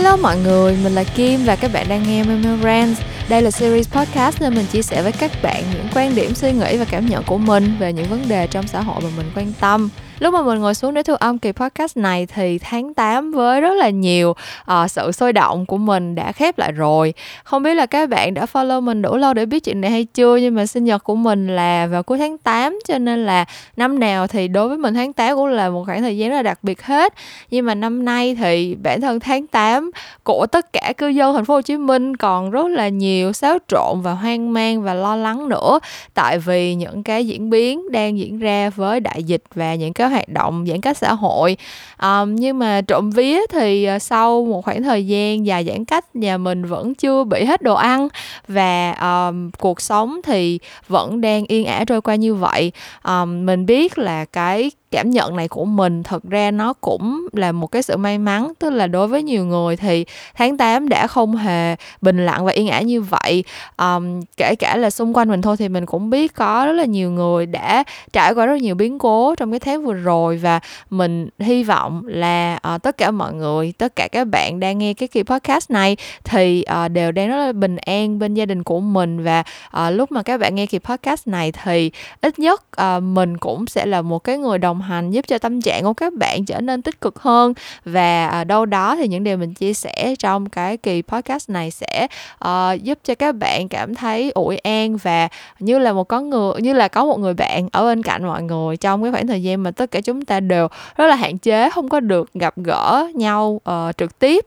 Hello mọi người, mình là Kim và các bạn đang nghe Memo Đây là series podcast nên mình chia sẻ với các bạn những quan điểm, suy nghĩ và cảm nhận của mình về những vấn đề trong xã hội mà mình quan tâm. Lúc mà mình ngồi xuống để thu âm kỳ podcast này thì tháng 8 với rất là nhiều uh, sự sôi động của mình đã khép lại rồi. Không biết là các bạn đã follow mình đủ lâu để biết chuyện này hay chưa nhưng mà sinh nhật của mình là vào cuối tháng 8 cho nên là năm nào thì đối với mình tháng 8 cũng là một khoảng thời gian rất là đặc biệt hết. Nhưng mà năm nay thì bản thân tháng 8 của tất cả cư dân thành phố Hồ Chí Minh còn rất là nhiều xáo trộn và hoang mang và lo lắng nữa tại vì những cái diễn biến đang diễn ra với đại dịch và những cái hoạt động giãn cách xã hội. Um, nhưng mà trộm vía thì ờ, sau một khoảng thời gian dài giãn cách nhà mình vẫn chưa bị hết đồ ăn. Và um, cuộc sống thì vẫn đang yên ả trôi qua như vậy. Um, mình biết là cái cảm nhận này của mình thật ra nó cũng là một cái sự may mắn. Tức là đối với nhiều người thì tháng 8 đã không hề bình lặng và yên ả như vậy. Um, kể cả là xung quanh mình thôi thì mình cũng biết có rất là nhiều người đã trải qua rất nhiều biến cố trong cái tháng vừa rồi và mình hy vọng là uh, tất cả mọi người tất cả các bạn đang nghe cái kỳ podcast này thì uh, đều đang rất là bình an bên gia đình của mình và uh, lúc mà các bạn nghe kỳ podcast này thì ít nhất uh, mình cũng sẽ là một cái người đồng đồng hành giúp cho tâm trạng của các bạn trở nên tích cực hơn. Và à, đâu đó thì những điều mình chia sẻ trong cái kỳ podcast này sẽ uh, giúp cho các bạn cảm thấy ủi an và như là một con người như là có một người bạn ở bên cạnh mọi người trong cái khoảng thời gian mà tất cả chúng ta đều rất là hạn chế không có được gặp gỡ nhau uh, trực tiếp.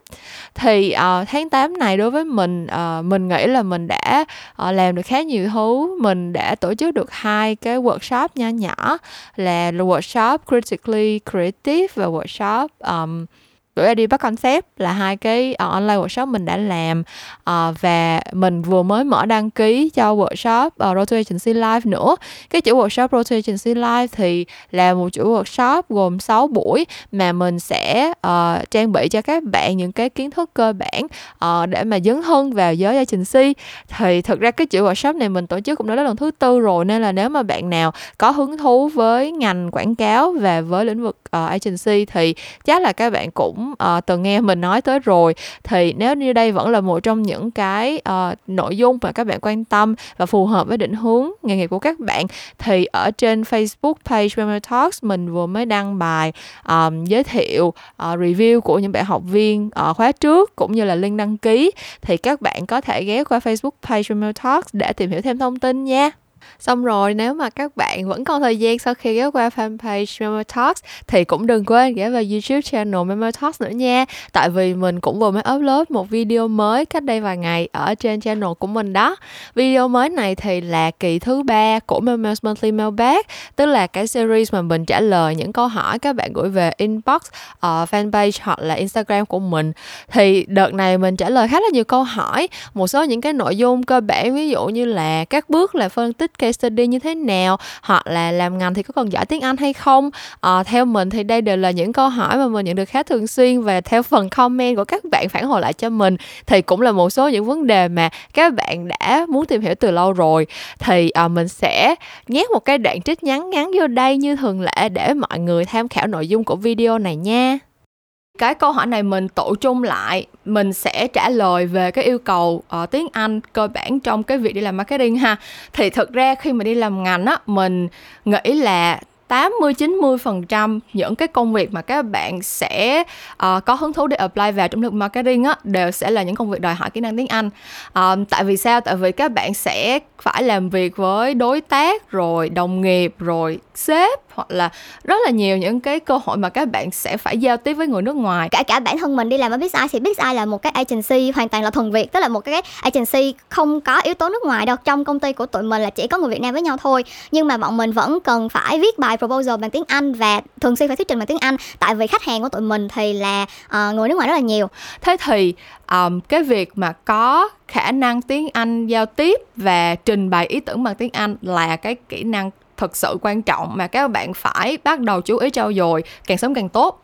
Thì uh, tháng 8 này đối với mình uh, mình nghĩ là mình đã uh, làm được khá nhiều thứ. Mình đã tổ chức được hai cái workshop nho nhỏ là workshop workshop critically creative workshop um, bữa đi concept là hai cái uh, online workshop mình đã làm. Uh, và mình vừa mới mở đăng ký cho workshop ờ, uh, Road to Agency Live nữa. Cái chuỗi workshop Road to Agency Live thì là một chuỗi workshop gồm 6 buổi mà mình sẽ uh, trang bị cho các bạn những cái kiến thức cơ bản uh, để mà dấn thân vào giới agency. Thì thực ra cái chuỗi workshop này mình tổ chức cũng đã là lần thứ tư rồi nên là nếu mà bạn nào có hứng thú với ngành quảng cáo và với lĩnh vực uh, agency thì chắc là các bạn cũng uh, từng nghe mình nói tới rồi. Thì nếu như đây vẫn là một trong những cái uh, nội dung mà các bạn quan tâm và phù hợp với định hướng nghề nghiệp của các bạn thì ở trên Facebook page Memory Talks mình vừa mới đăng bài um, giới thiệu uh, review của những bạn học viên ở khóa trước cũng như là link đăng ký. Thì các bạn có thể ghé qua Facebook page Memory Talks để tìm hiểu thêm thông tin nha. Xong rồi nếu mà các bạn vẫn còn thời gian sau khi ghé qua fanpage Memo Talks thì cũng đừng quên ghé vào YouTube channel Memo Talks nữa nha. Tại vì mình cũng vừa mới upload một video mới cách đây vài ngày ở trên channel của mình đó. Video mới này thì là kỳ thứ ba của Memo's Monthly Mailbag, tức là cái series mà mình trả lời những câu hỏi các bạn gửi về inbox, ở fanpage hoặc là Instagram của mình. Thì đợt này mình trả lời khá là nhiều câu hỏi, một số những cái nội dung cơ bản ví dụ như là các bước là phân tích case study như thế nào hoặc là làm ngành thì có cần giỏi tiếng Anh hay không? À, theo mình thì đây đều là những câu hỏi mà mình nhận được khá thường xuyên và theo phần comment của các bạn phản hồi lại cho mình thì cũng là một số những vấn đề mà các bạn đã muốn tìm hiểu từ lâu rồi. Thì à, mình sẽ nhét một cái đoạn trích ngắn ngắn vô đây như thường lệ để mọi người tham khảo nội dung của video này nha cái câu hỏi này mình tổ chung lại mình sẽ trả lời về cái yêu cầu uh, tiếng Anh cơ bản trong cái việc đi làm marketing ha thì thực ra khi mà đi làm ngành á mình nghĩ là 80 90 phần trăm những cái công việc mà các bạn sẽ uh, có hứng thú để apply vào trong lĩnh vực marketing á đều sẽ là những công việc đòi hỏi kỹ năng tiếng Anh. Uh, tại vì sao? Tại vì các bạn sẽ phải làm việc với đối tác rồi đồng nghiệp rồi sếp hoặc là rất là nhiều những cái cơ hội mà các bạn sẽ phải giao tiếp với người nước ngoài. Cả cả bản thân mình đi làm ở Big Eye thì Big Eye là một cái agency hoàn toàn là thuần Việt tức là một cái agency không có yếu tố nước ngoài đâu. Trong công ty của tụi mình là chỉ có người Việt Nam với nhau thôi. Nhưng mà bọn mình vẫn cần phải viết bài proposal bằng tiếng Anh và thường xuyên phải thuyết trình bằng tiếng Anh. Tại vì khách hàng của tụi mình thì là uh, người nước ngoài rất là nhiều. Thế thì um, cái việc mà có khả năng tiếng Anh giao tiếp và trình bày ý tưởng bằng tiếng Anh là cái kỹ năng thực sự quan trọng mà các bạn phải bắt đầu chú ý trau dồi càng sớm càng tốt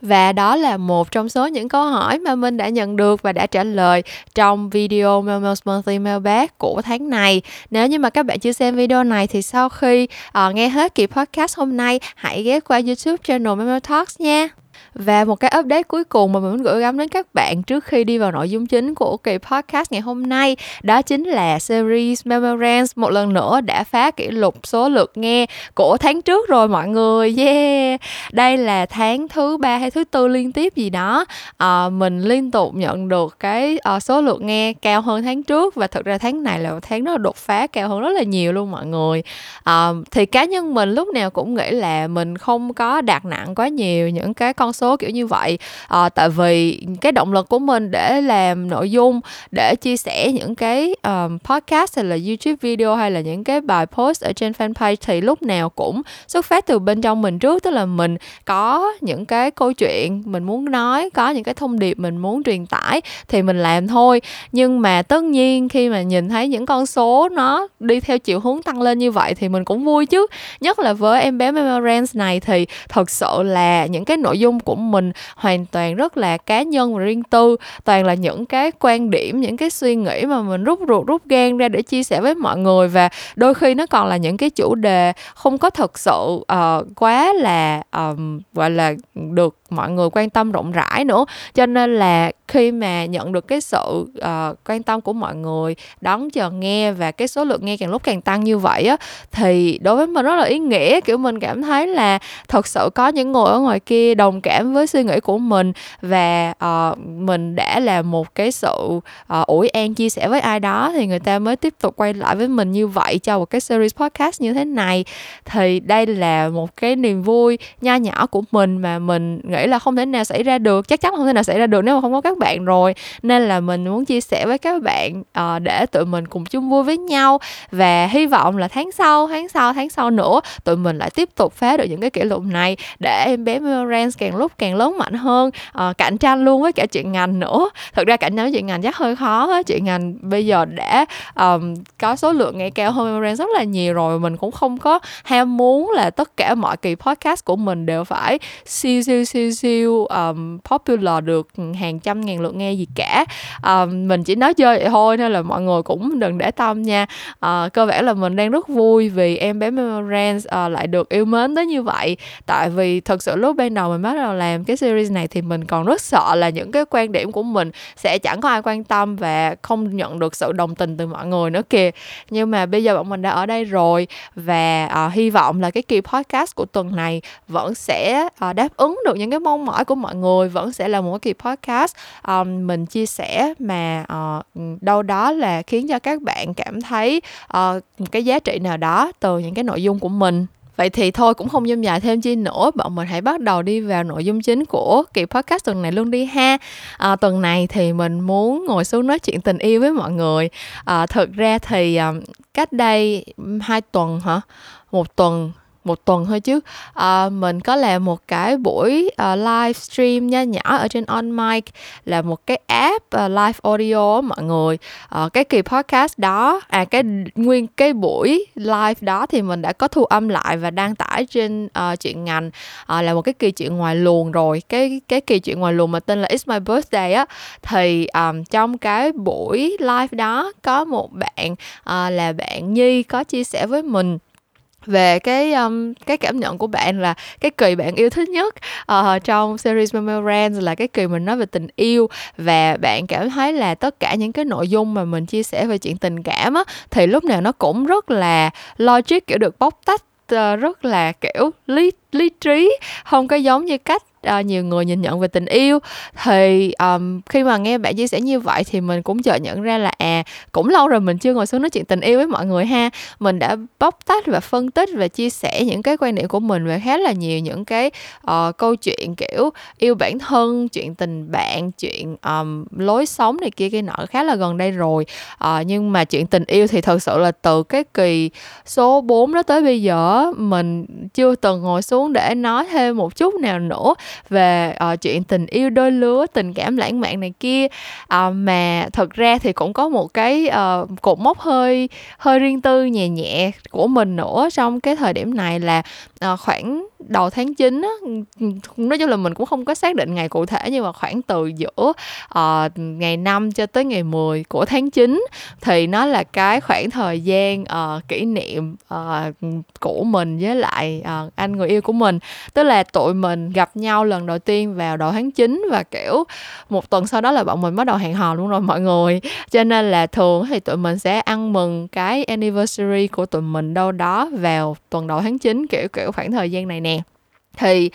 và đó là một trong số những câu hỏi mà mình đã nhận được và đã trả lời trong video Melmel's Monthly Mailbag của tháng này. Nếu như mà các bạn chưa xem video này thì sau khi uh, nghe hết kỳ podcast hôm nay, hãy ghé qua YouTube channel Memel Talks nha. Và một cái update cuối cùng mà mình muốn gửi gắm đến các bạn trước khi đi vào nội dung chính của kỳ podcast ngày hôm nay đó chính là series Memorance một lần nữa đã phá kỷ lục số lượt nghe của tháng trước rồi mọi người. Yeah. Đây là tháng thứ ba hay thứ tư liên tiếp gì đó à, mình liên tục nhận được cái uh, số lượt nghe cao hơn tháng trước và thực ra tháng này là một tháng nó đột phá cao hơn rất là nhiều luôn mọi người. À, thì cá nhân mình lúc nào cũng nghĩ là mình không có đạt nặng quá nhiều những cái con số số kiểu như vậy. À, tại vì cái động lực của mình để làm nội dung để chia sẻ những cái um, podcast hay là youtube video hay là những cái bài post ở trên fanpage thì lúc nào cũng xuất phát từ bên trong mình trước. Tức là mình có những cái câu chuyện mình muốn nói có những cái thông điệp mình muốn truyền tải thì mình làm thôi. Nhưng mà tất nhiên khi mà nhìn thấy những con số nó đi theo chiều hướng tăng lên như vậy thì mình cũng vui chứ. Nhất là với em bé Memorance này thì thật sự là những cái nội dung của của mình hoàn toàn rất là cá nhân và riêng tư. Toàn là những cái quan điểm những cái suy nghĩ mà mình rút ruột rút gan ra để chia sẻ với mọi người và đôi khi nó còn là những cái chủ đề không có thật sự uh, quá là um, gọi là được mọi người quan tâm rộng rãi nữa. Cho nên là khi mà nhận được cái sự uh, quan tâm của mọi người đón chờ nghe và cái số lượng nghe càng lúc càng tăng như vậy á thì đối với mình rất là ý nghĩa. Kiểu mình cảm thấy là thật sự có những người ở ngoài kia đồng cảm với suy nghĩ của mình và uh, mình đã là một cái sự uh, ủi an chia sẻ với ai đó thì người ta mới tiếp tục quay lại với mình như vậy cho một cái series podcast như thế này. Thì đây là một cái niềm vui nho nhỏ của mình mà mình nghĩ là không thể nào xảy ra được chắc chắn không thể nào xảy ra được nếu mà không có các bạn rồi. Nên là mình muốn chia sẻ với các bạn uh, để tụi mình cùng chung vui với nhau và hy vọng là tháng sau tháng sau tháng sau nữa tụi mình lại tiếp tục phá được những cái kỷ lục này để em bé Memorance càng lúc càng lớn mạnh hơn. Uh, cạnh tranh luôn với cả chuyện ngành nữa. Thực ra cạnh tranh với chuyện ngành chắc hơi khó á. Chuyện ngành bây giờ đã um, có số lượng ngày cao hơn Memorance rất là nhiều rồi. Mình cũng không có ham muốn là tất cả mọi kỳ podcast của mình đều phải siêu siêu siêu siêu um, popular được hàng trăm ngàn lượt nghe gì cả. Um, mình chỉ nói chơi vậy thôi nên là mọi người cũng đừng để tâm nha. Uh, cơ bản là mình đang rất vui vì em bé Memorance uh, ờ, lại được yêu mến tới như vậy. Tại vì thật sự lúc ban đầu mình bắt đầu làm cái series này thì mình còn rất sợ là những cái quan điểm của mình sẽ chẳng có ai quan tâm và không nhận được sự đồng tình từ mọi người nữa kìa. Nhưng mà bây giờ bọn mình đã ở đây rồi và uh, hy vọng là cái kỳ podcast của tuần này vẫn sẽ uh, đáp ứng được những cái mong mỏi của mọi người vẫn sẽ là một cái kỳ podcast um, mình chia sẻ mà uh, đâu đó là khiến cho các bạn cảm thấy uh, cái giá trị nào đó từ những cái nội dung của mình. Vậy thì thôi cũng không dâm dài thêm chi nữa. Bọn mình hãy bắt đầu đi vào nội dung chính của kỳ podcast tuần này luôn đi ha. À, Tuần này thì mình muốn ngồi xuống nói chuyện tình yêu với mọi người. À, Thực ra thì um, cách đây hai tuần hả? Một tuần một tuần thôi chứ. À, mình có làm một cái buổi uh, live stream nha nhỏ ở trên on mic là một cái app uh, live audio mọi người. Uh, cái kỳ podcast đó à cái nguyên cái buổi live đó thì mình đã có thu âm lại và đăng tải trên uh, chuyện ngành. Uh, là một cái kỳ chuyện ngoài luồng rồi. Cái cái kỳ chuyện ngoài luồng mà tên là It's My Birthday á thì um, trong cái buổi live đó có một bạn uh, là bạn Nhi có chia sẻ với mình về cái um, cái cảm nhận của bạn là cái kỳ bạn yêu thích nhất uh, trong series Memorands là cái kỳ mình nói về tình yêu. Và bạn cảm thấy là tất cả những cái nội dung mà mình chia sẻ về chuyện tình cảm á thì lúc nào nó cũng rất là logic kiểu được bóc tách ờ, rất là kiểu lý lý trí không có giống như cách uh, nhiều người nhìn nhận về tình yêu. Thì um, khi mà nghe bạn chia sẻ như vậy thì mình cũng chợt nhận ra là à cũng lâu rồi mình chưa ngồi xuống nói chuyện tình yêu với mọi người ha. Mình đã bóc tách và phân tích và chia sẻ những cái quan điểm của mình về khá là nhiều những cái uh, câu chuyện kiểu yêu bản thân chuyện tình bạn chuyện um, lối sống này kia kia nọ khá là gần đây rồi. Uh, nhưng mà chuyện tình yêu thì thật sự là từ cái kỳ số 4 đó tới bây giờ mình chưa từng ngồi xuống để nói thêm một chút nào nữa về uh, chuyện tình yêu đôi lứa tình cảm lãng mạn này kia. Uh, mà thật ra thì cũng có một cái uh, cột mốc hơi hơi riêng tư nhẹ nhẹ của mình nữa. Trong cái thời điểm này là uh, khoảng đầu tháng 9 á nói chung là mình cũng không có xác định ngày cụ thể nhưng mà khoảng từ giữa uh, ngày 5 cho tới ngày 10 của tháng 9 thì nó là cái khoảng thời gian uh, kỷ niệm uh, của mình với lại uh, anh người yêu của mình. Tức là tụi mình gặp nhau lần đầu tiên vào đầu tháng 9 và kiểu một tuần sau đó là bọn mình bắt đầu hẹn hò luôn rồi mọi người. Cho nên là thường thì tụi mình sẽ ăn mừng cái anniversary của tụi mình đâu đó vào tuần đầu tháng 9 kiểu kiểu khoảng thời gian này nè thì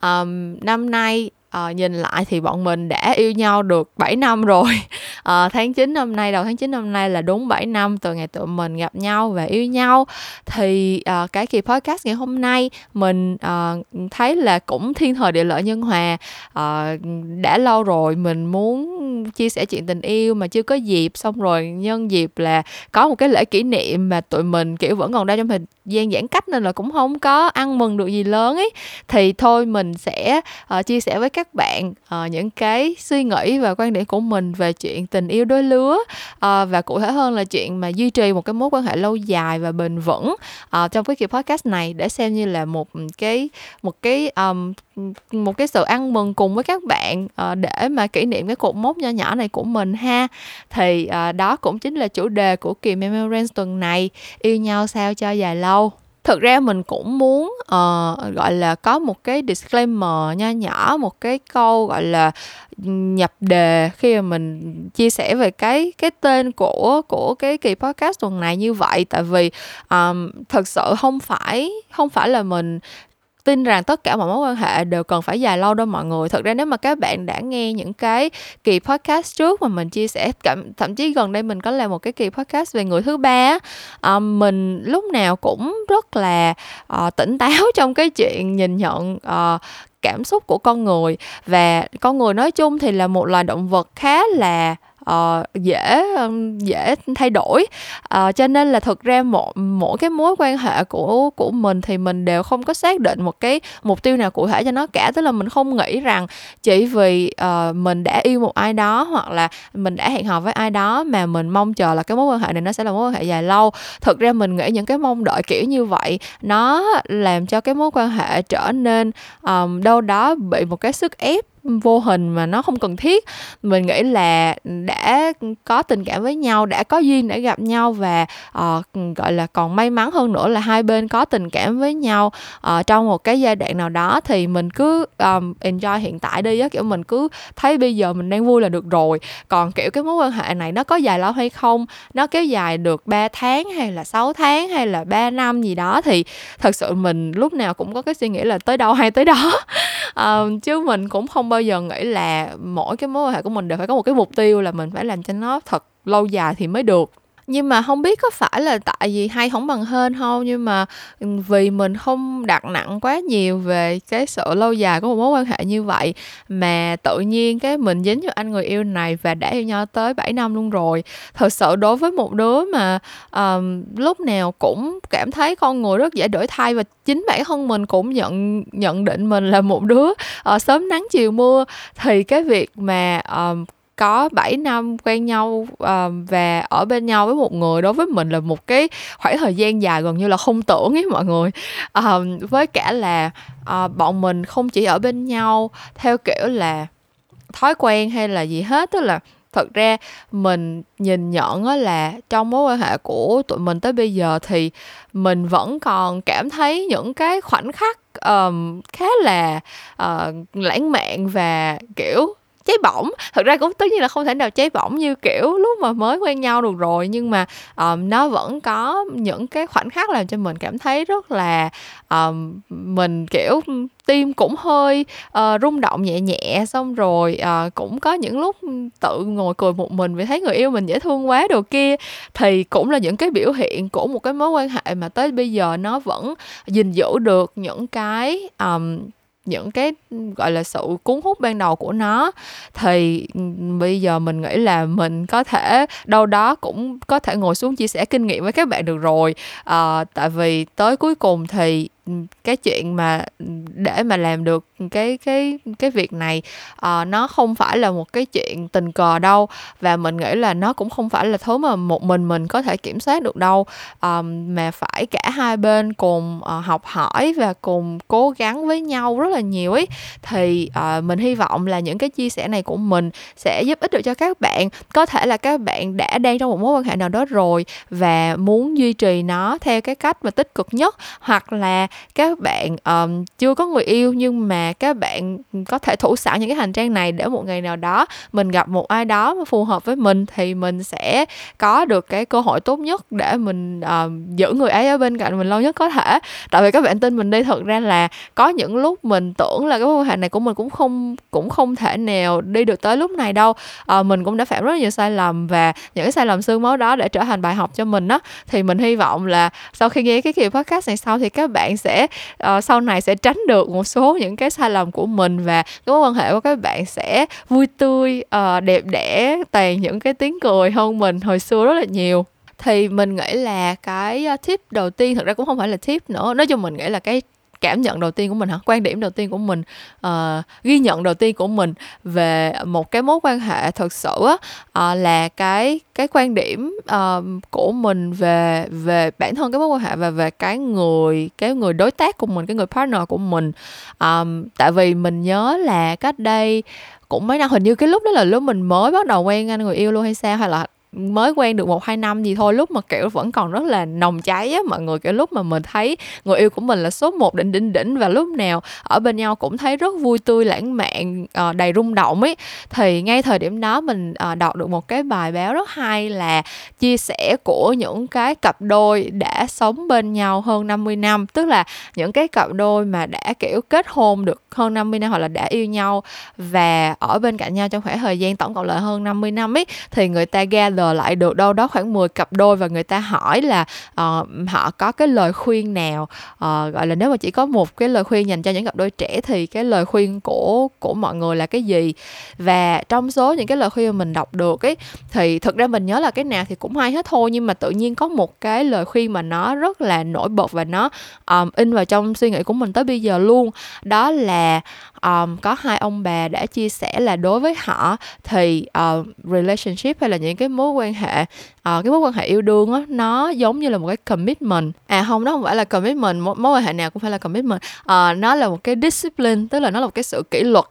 um, năm nay uh, nhìn lại thì bọn mình đã yêu nhau được 7 năm rồi. Uh, tháng 9 năm nay đầu tháng 9 năm nay là đúng 7 năm từ ngày tụi mình gặp nhau và yêu nhau. Thì uh, cái kỳ podcast ngày hôm nay mình uh, thấy là cũng thiên thời địa lợi nhân hòa uh, đã lâu rồi. Mình muốn chia sẻ chuyện tình yêu mà chưa có dịp xong rồi nhân dịp là có một cái lễ kỷ niệm mà tụi mình kiểu vẫn còn đang trong thời gian giãn cách nên là cũng không có ăn mừng được gì lớn ấy. Thì thôi mình sẽ uh, chia sẻ với các bạn uh, những cái suy nghĩ và quan điểm của mình về chuyện tình yêu đôi lứa uh, và cụ thể hơn là chuyện mà duy trì một cái mối quan hệ lâu dài và bền vững uh, trong cái kỳ podcast này để xem như là một cái một cái um, một cái sự ăn mừng cùng với các bạn uh, để mà kỷ niệm cái cột mốc nho nhỏ này của mình ha. Thì uh, đó cũng chính là chủ đề của kỳ Memorance tuần này. Yêu nhau sao cho dài lâu. Thực ra mình cũng muốn uh, gọi là có một cái disclaimer nho nhỏ một cái câu gọi là nhập đề khi mà mình chia sẻ về cái cái tên của của cái kỳ podcast tuần này như vậy. Tại vì um, thật sự không phải không phải là mình tin rằng tất cả mọi mối quan hệ đều cần phải dài lâu đâu mọi người. Thật ra nếu mà các bạn đã nghe những cái kỳ podcast trước mà mình chia sẻ cảm thậm chí gần đây mình có làm một cái kỳ podcast về người thứ ba um, mình lúc nào cũng rất là uh, tỉnh táo trong cái chuyện nhìn nhận uh, cảm xúc của con người. Và con người nói chung thì là một loài động vật khá là uh, dễ dễ thay đổi. Uh, cho nên là thực ra mỗi mỗi cái mối quan hệ của của mình thì mình đều không có xác định một cái mục tiêu nào cụ thể cho nó cả. Tức là mình không nghĩ rằng chỉ vì uh, mình đã yêu một ai đó hoặc là mình đã hẹn hò với ai đó mà mình mong chờ là cái mối quan hệ này nó sẽ là mối quan hệ dài lâu. Thực ra mình nghĩ những cái mong đợi kiểu như vậy nó làm cho cái mối quan hệ trở nên um, đâu đó bị một cái sức ép vô hình mà nó không cần thiết. Mình nghĩ là đã có tình cảm với nhau đã có duyên để gặp nhau và uh, gọi là còn may mắn hơn nữa là hai bên có tình cảm với nhau uh, trong một cái giai đoạn nào đó thì mình cứ um, enjoy hiện tại đi á. Kiểu mình cứ thấy bây giờ mình đang vui là được rồi. Còn kiểu cái mối quan hệ này nó có dài lâu hay không nó kéo dài được 3 tháng hay là 6 tháng hay là 3 năm gì đó thì thật sự mình lúc nào cũng có cái suy nghĩ là tới đâu hay tới đó. Uh, chứ mình cũng không bao giờ nghĩ là mỗi cái mối quan hệ của mình đều phải có một cái mục tiêu là mình phải làm cho nó thật lâu dài thì mới được nhưng mà không biết có phải là tại vì hay không bằng hên không? Nhưng mà vì mình không đặt nặng quá nhiều về cái sự lâu dài của một mối quan hệ như vậy mà tự nhiên cái mình dính cho anh người yêu này và đã yêu nhau tới 7 năm luôn rồi. Thật sự đối với một đứa mà um, lúc nào cũng cảm thấy con người rất dễ đổi thay và chính bản thân mình cũng nhận nhận định mình là một đứa uh, sớm nắng chiều mưa thì cái việc mà um, có 7 năm quen nhau uh, và ở bên nhau với một người đối với mình là một cái khoảng thời gian dài gần như là không tưởng ấy mọi người. Uh, với cả là uh, bọn mình không chỉ ở bên nhau theo kiểu là thói quen hay là gì hết tức là thật ra mình nhìn nhận là trong mối quan hệ của tụi mình tới bây giờ thì mình vẫn còn cảm thấy những cái khoảnh khắc um, khá là uh, lãng mạn và kiểu cháy bỏng. Thật ra cũng tất nhiên là không thể nào cháy bỏng như kiểu lúc mà mới quen nhau được rồi nhưng mà um, nó vẫn có những cái khoảnh khắc làm cho mình cảm thấy rất là um, mình kiểu tim cũng hơi uh, rung động nhẹ nhẹ xong rồi uh, cũng có những lúc tự ngồi cười một mình vì thấy người yêu mình dễ thương quá đồ kia. Thì cũng là những cái biểu hiện của một cái mối quan hệ mà tới bây giờ nó vẫn gìn giữ được những cái um, những cái gọi là sự cuốn hút ban đầu của nó. Thì ừ, bây giờ mình nghĩ là mình có thể đâu đó cũng có thể ngồi xuống chia sẻ kinh nghiệm với các bạn được rồi. À, tại vì tới cuối cùng thì cái chuyện mà để mà làm được cái cái cái việc này uh, nó không phải là một cái chuyện tình cờ đâu. Và mình nghĩ là nó cũng không phải là thứ mà một mình mình có thể kiểm soát được đâu. Um, mà phải cả hai bên cùng uh, học hỏi và cùng cố gắng với nhau rất là nhiều ấy. Thì uh, mình hy vọng là những cái chia sẻ này của mình sẽ giúp ích được cho các bạn. Có thể là các bạn đã đang trong một mối quan hệ nào đó rồi và muốn duy trì nó theo cái cách mà tích cực nhất hoặc là các bạn um, chưa có người yêu nhưng mà các bạn có thể thủ sẵn những cái hành trang này để một ngày nào đó mình gặp một ai đó mà phù hợp với mình thì mình sẽ có được cái cơ hội tốt nhất để mình um, giữ người ấy ở bên cạnh mình lâu nhất có thể. Tại vì các bạn tin mình đi thật ra là có những lúc mình tưởng là cái mối quan hệ này của mình cũng không cũng không thể nào đi được tới lúc này đâu. Uh, mình cũng đã phạm rất nhiều sai lầm và những cái sai lầm xương máu đó để trở thành bài học cho mình á. Thì mình hy vọng là sau khi nghe cái kỳ podcast này sau thì các bạn sẽ uh, sau này sẽ tránh được một số những cái sai lầm của mình và cái mối quan hệ của các bạn sẽ vui tươi uh, đẹp đẽ toàn những cái tiếng cười hơn mình hồi xưa rất là nhiều. Thì mình nghĩ là cái ờ, tip đầu tiên thực ra cũng không phải là tip nữa nói chung mình nghĩ là cái cảm nhận đầu tiên của mình hả? Quan điểm đầu tiên của mình uh, ghi nhận đầu tiên của mình về một cái mối quan hệ thật sự uh, là cái cái quan điểm uh, của mình về về bản thân cái mối quan hệ và về cái người cái người đối tác của mình cái người partner của mình. Um, tại vì mình nhớ là cách đây cũng mấy năm hình như cái lúc đó là lúc mình mới bắt đầu quen anh người yêu luôn hay sao? Hay là mới quen được một hai năm gì thôi lúc mà kiểu vẫn còn rất là nồng cháy á mọi người kiểu lúc mà mình thấy người yêu của mình là số một đỉnh đỉnh đỉnh và lúc nào ở bên nhau cũng thấy rất vui tươi lãng mạn uh, đầy rung động ấy. Thì ngay thời điểm đó mình uh, đọc được một cái bài báo rất hay là chia sẻ của những cái cặp đôi đã sống bên nhau hơn 50 năm tức là những cái cặp đôi mà đã kiểu kết hôn được hơn 50 năm hoặc là đã yêu nhau và ở bên cạnh nhau trong khoảng thời gian tổng cộng là hơn 50 năm ấy thì người ta gather order lại được đâu đó khoảng 10 cặp đôi và người ta hỏi là uh, họ có cái lời khuyên nào? Uh, gọi là nếu mà chỉ có một cái lời khuyên dành cho những cặp đôi trẻ thì cái lời khuyên của của mọi người là cái gì? Và trong số những cái lời khuyên mà mình đọc được ấy thì thực ra mình nhớ là cái nào thì cũng hay hết thôi nhưng mà tự nhiên có một cái lời khuyên mà nó rất là nổi bật và nó um, in vào trong suy nghĩ của mình tới bây giờ luôn. Đó là um, có hai ông bà đã chia sẻ là đối với họ thì uh, relationship hay là những cái mối quan hệ uh, cái mối quan hệ yêu đương đó, nó giống như là một cái commitment. À không nó không phải là commitment mối, mối quan hệ nào cũng phải là commitment. Uh, nó là một cái discipline tức là nó là một cái sự kỷ luật.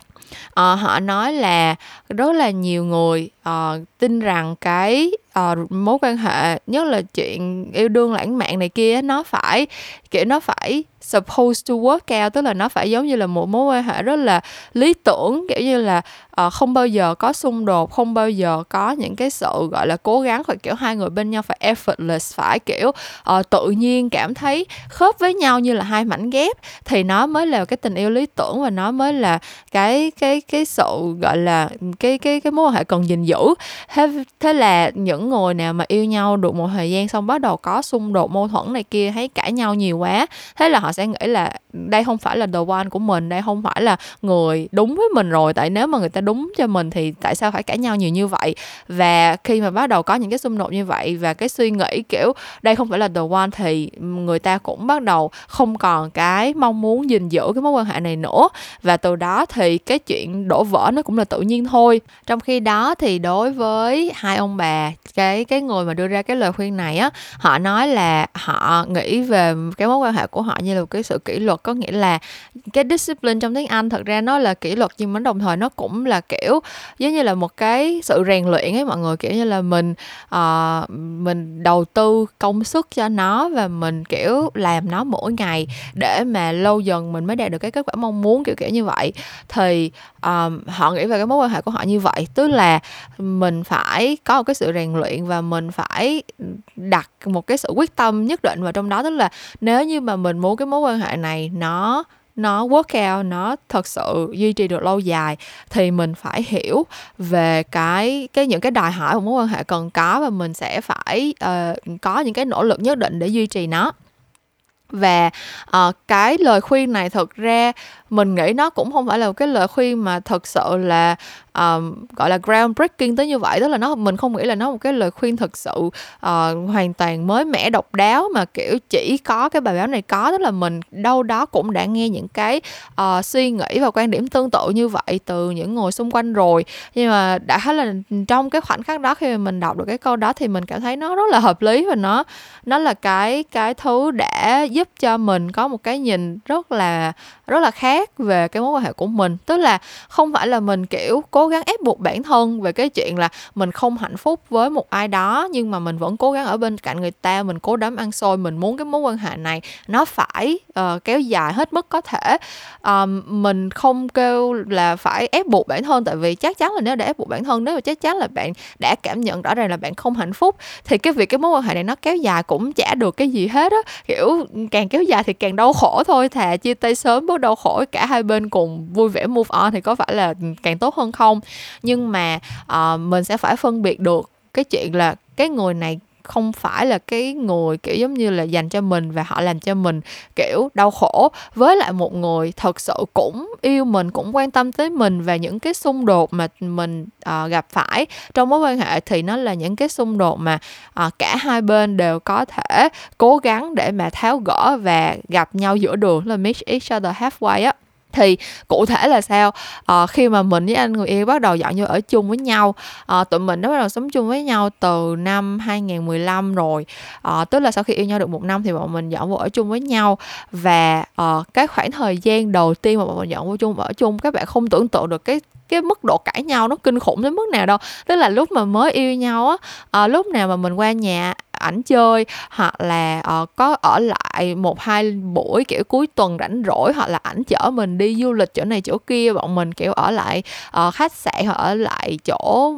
Uh, họ nói là rất là nhiều người uh, tin rằng cái uh, mối quan hệ nhất là chuyện yêu đương lãng mạn này kia nó phải kiểu nó phải supposed to work out tức là nó phải giống như là một mối quan hệ rất là lý tưởng kiểu như là uh, không bao giờ có xung đột không bao giờ có những cái sự gọi là cố gắng phải kiểu hai người bên nhau phải effortless phải kiểu uh, tự nhiên cảm thấy khớp với nhau như là hai mảnh ghép thì nó mới là cái tình yêu lý tưởng và nó mới là cái cái cái sự gọi là cái cái cái mối quan hệ cần gìn giữ. Thế thế là những người nào mà yêu nhau được một thời gian xong bắt đầu có xung đột mâu thuẫn này kia thấy cãi nhau nhiều quá thế là họ sẽ nghĩ là đây không phải là the one của mình, đây không phải là người đúng với mình rồi. Tại nếu mà người ta đúng cho mình thì tại sao phải cãi nhau nhiều như vậy? Và khi mà bắt đầu có những cái xung đột như vậy và cái suy nghĩ, kiểu, đây không phải là the one thì người ta cũng bắt đầu không còn cái mong muốn gìn giữ cái mối quan hệ này nữa. Và từ đó thì cái chuyện đổ vỡ nó cũng là tự nhiên thôi. Trong khi đó thì đối với hai ông bà, cái cái người mà đưa ra cái lời khuyên này á, họ nói là họ nghĩ về cái mối quan hệ của họ như là một cái sự kỷ luật có nghĩa là cái discipline trong tiếng Anh thật ra nó là kỷ luật nhưng mà đồng thời nó cũng là kiểu giống như là một cái sự rèn luyện ấy mọi người kiểu như là mình uh, mình đầu tư công sức cho nó và mình kiểu làm nó mỗi ngày để mà lâu dần mình mới đạt được cái kết quả mong muốn kiểu kiểu như vậy. Thì um, họ nghĩ về cái mối quan hệ của họ như vậy tức là mình phải có một cái sự rèn luyện và mình phải đặt một cái sự quyết tâm nhất định vào trong đó tức là nếu như mà mình muốn cái mối quan hệ này nó nó work out nó thật sự duy trì được lâu dài thì mình phải hiểu về cái cái những cái đòi hỏi của mối quan hệ cần có và mình sẽ phải uh, có những cái nỗ lực nhất định để duy trì nó. Và uh, cái lời khuyên này thực ra mình nghĩ nó cũng không phải là một cái lời khuyên mà thật sự là um, gọi là groundbreaking tới như vậy. Tức là nó mình không nghĩ là nó một cái lời khuyên thật sự uh, hoàn toàn mới mẻ độc đáo mà kiểu chỉ có cái bài báo này có. Tức là mình đâu đó cũng đã nghe những cái uh, suy nghĩ và quan điểm tương tự như vậy từ những người xung quanh rồi. Nhưng mà đã thấy là trong cái khoảnh khắc đó khi mà mình đọc được cái câu đó thì mình cảm thấy nó rất là hợp lý và nó nó là cái cái thứ đã giúp cho mình có một cái nhìn rất là rất là khác về cái mối quan hệ của mình tức là không phải là mình kiểu cố gắng ép buộc bản thân về cái chuyện là mình không hạnh phúc với một ai đó nhưng mà mình vẫn cố gắng ở bên cạnh người ta mình cố đấm ăn xôi mình muốn cái mối quan hệ này nó phải uh, kéo dài hết mức có thể um, mình không kêu là phải ép buộc bản thân tại vì chắc chắn là nếu đã ép buộc bản thân nếu mà chắc chắn là bạn đã cảm nhận rõ ràng là bạn không hạnh phúc thì cái việc cái mối quan hệ này nó kéo dài cũng chả được cái gì hết á kiểu càng kéo dài thì càng đau khổ thôi thà chia tay sớm bố đau khổ cả hai bên cùng vui vẻ move on thì có phải là càng tốt hơn không? Nhưng mà uh, mình sẽ phải phân biệt được cái chuyện là cái người này không phải là cái người kiểu giống như là dành cho mình và họ làm cho mình kiểu đau khổ. Với lại một người thật sự cũng yêu mình cũng quan tâm tới mình và những cái xung đột mà mình uh, gặp phải trong mối quan hệ thì nó là những cái xung đột mà uh, cả hai bên đều có thể cố gắng để mà tháo gỡ và gặp nhau giữa đường là meet each other halfway á thì cụ thể là sao? À, khi mà mình với anh người yêu bắt đầu dọn vô ở chung với nhau à, tụi mình đã bắt đầu sống chung với nhau từ năm 2015 rồi. À, tức là sau khi yêu nhau được một năm thì bọn mình dọn vô ở chung với nhau. Và à, cái khoảng thời gian đầu tiên mà bọn mình dọn vô chung ở chung các bạn không tưởng tượng được cái cái mức độ cãi nhau nó kinh khủng đến mức nào đâu. Tức là lúc mà mới yêu nhau á à, lúc nào mà mình qua nhà ảnh chơi hoặc là uh, có ở lại một hai buổi kiểu cuối tuần rảnh rỗi hoặc là ảnh chở mình đi du lịch chỗ này chỗ kia bọn mình kiểu ở lại uh, khách sạn hoặc ở lại chỗ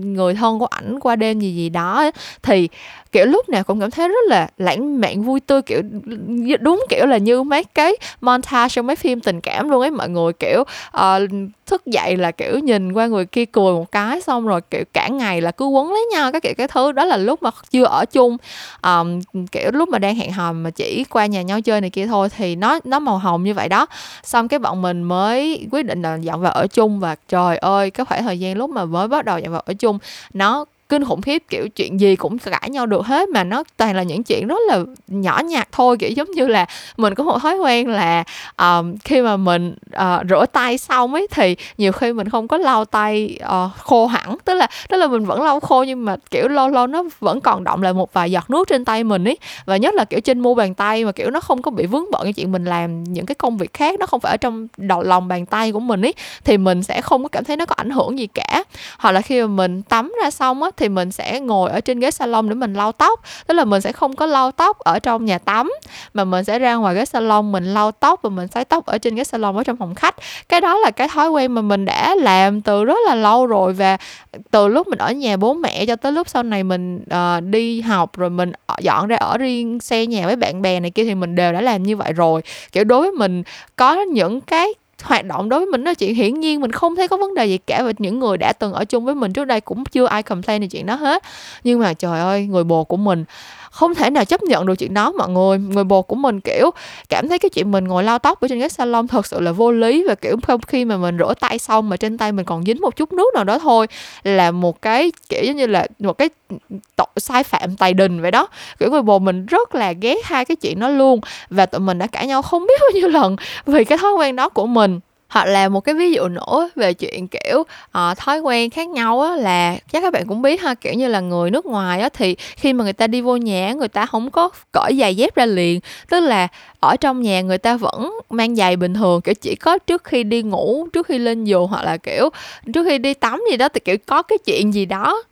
người thân của ảnh qua đêm gì gì đó thì kiểu lúc nào cũng cảm thấy rất là lãng mạn vui tươi kiểu đúng kiểu là như mấy cái montage trong mấy phim tình cảm luôn ấy mọi người kiểu uh, thức dậy là kiểu nhìn qua người kia cười một cái xong rồi kiểu cả ngày là cứ quấn lấy nhau các kiểu cái thứ đó là lúc mà chưa ở chung. Um, kiểu lúc mà đang hẹn hò mà chỉ qua nhà nhau chơi này kia thôi thì nó nó màu hồng như vậy đó. Xong cái bọn mình mới quyết định là dọn vào ở chung và trời ơi cái khoảng thời gian lúc mà mới bắt đầu dọn vào ở chung nó kinh khủng khiếp kiểu chuyện gì cũng cãi nhau được hết mà nó toàn là những chuyện rất là nhỏ nhặt thôi. Kiểu giống như là mình có một thói quen là um, khi mà mình uh, rửa tay xong ấy thì nhiều khi mình không có lau tay uh, khô hẳn. Tức là tức là mình vẫn lau khô nhưng mà kiểu lâu lâu nó vẫn còn động lại một vài giọt nước trên tay mình ấy. Và nhất là kiểu trên mu bàn tay mà kiểu nó không có bị vướng bận cái chuyện mình làm những cái công việc khác nó không phải ở trong đầu lòng bàn tay của mình ấy thì mình sẽ không có cảm thấy nó có ảnh hưởng gì cả. Hoặc là khi mà mình tắm ra xong á thì mình sẽ ngồi ở trên ghế salon để mình lau tóc. Tức là mình sẽ không có lau tóc ở trong nhà tắm mà mình sẽ ra ngoài ghế salon mình lau tóc và mình sấy tóc ở trên ghế salon ở trong phòng khách. Cái đó là cái thói quen mà mình đã làm từ rất là lâu rồi và từ lúc mình ở nhà bố mẹ cho tới lúc sau này mình uh, đi học rồi mình dọn ra ở riêng xe nhà với bạn bè này kia thì mình đều đã làm như vậy rồi. Kiểu đối với mình có những cái hoạt động đối với mình là chuyện hiển nhiên mình không thấy có vấn đề gì cả và những người đã từng ở chung với mình trước đây cũng chưa ai complain về chuyện đó hết. Nhưng mà trời ơi, người bồ của mình không thể nào chấp nhận được chuyện đó mọi người. Người bồ của mình, kiểu, cảm thấy cái chuyện mình ngồi lau tóc ở trên cái salon thật sự là vô lý và, kiểu, không, khi mà mình rửa tay xong mà trên tay mình còn dính một chút nước nào đó thôi là một cái, kiểu giống như là một cái tội, sai phạm tài đình vậy đó. Kiểu, người bồ mình rất là ghét hai cái chuyện đó luôn và tụi mình đã cãi nhau không biết bao nhiêu lần vì cái thói quen đó của mình hoặc là một cái ví dụ nữa về chuyện kiểu uh, thói quen khác nhau á là chắc các bạn cũng biết ha kiểu như là người nước ngoài á thì khi mà người ta đi vô nhà người ta không có cởi giày dép ra liền. Tức là ở trong nhà người ta vẫn mang giày bình thường kiểu chỉ có trước khi đi ngủ trước khi lên giường hoặc là kiểu trước khi đi tắm gì đó thì kiểu có cái chuyện gì đó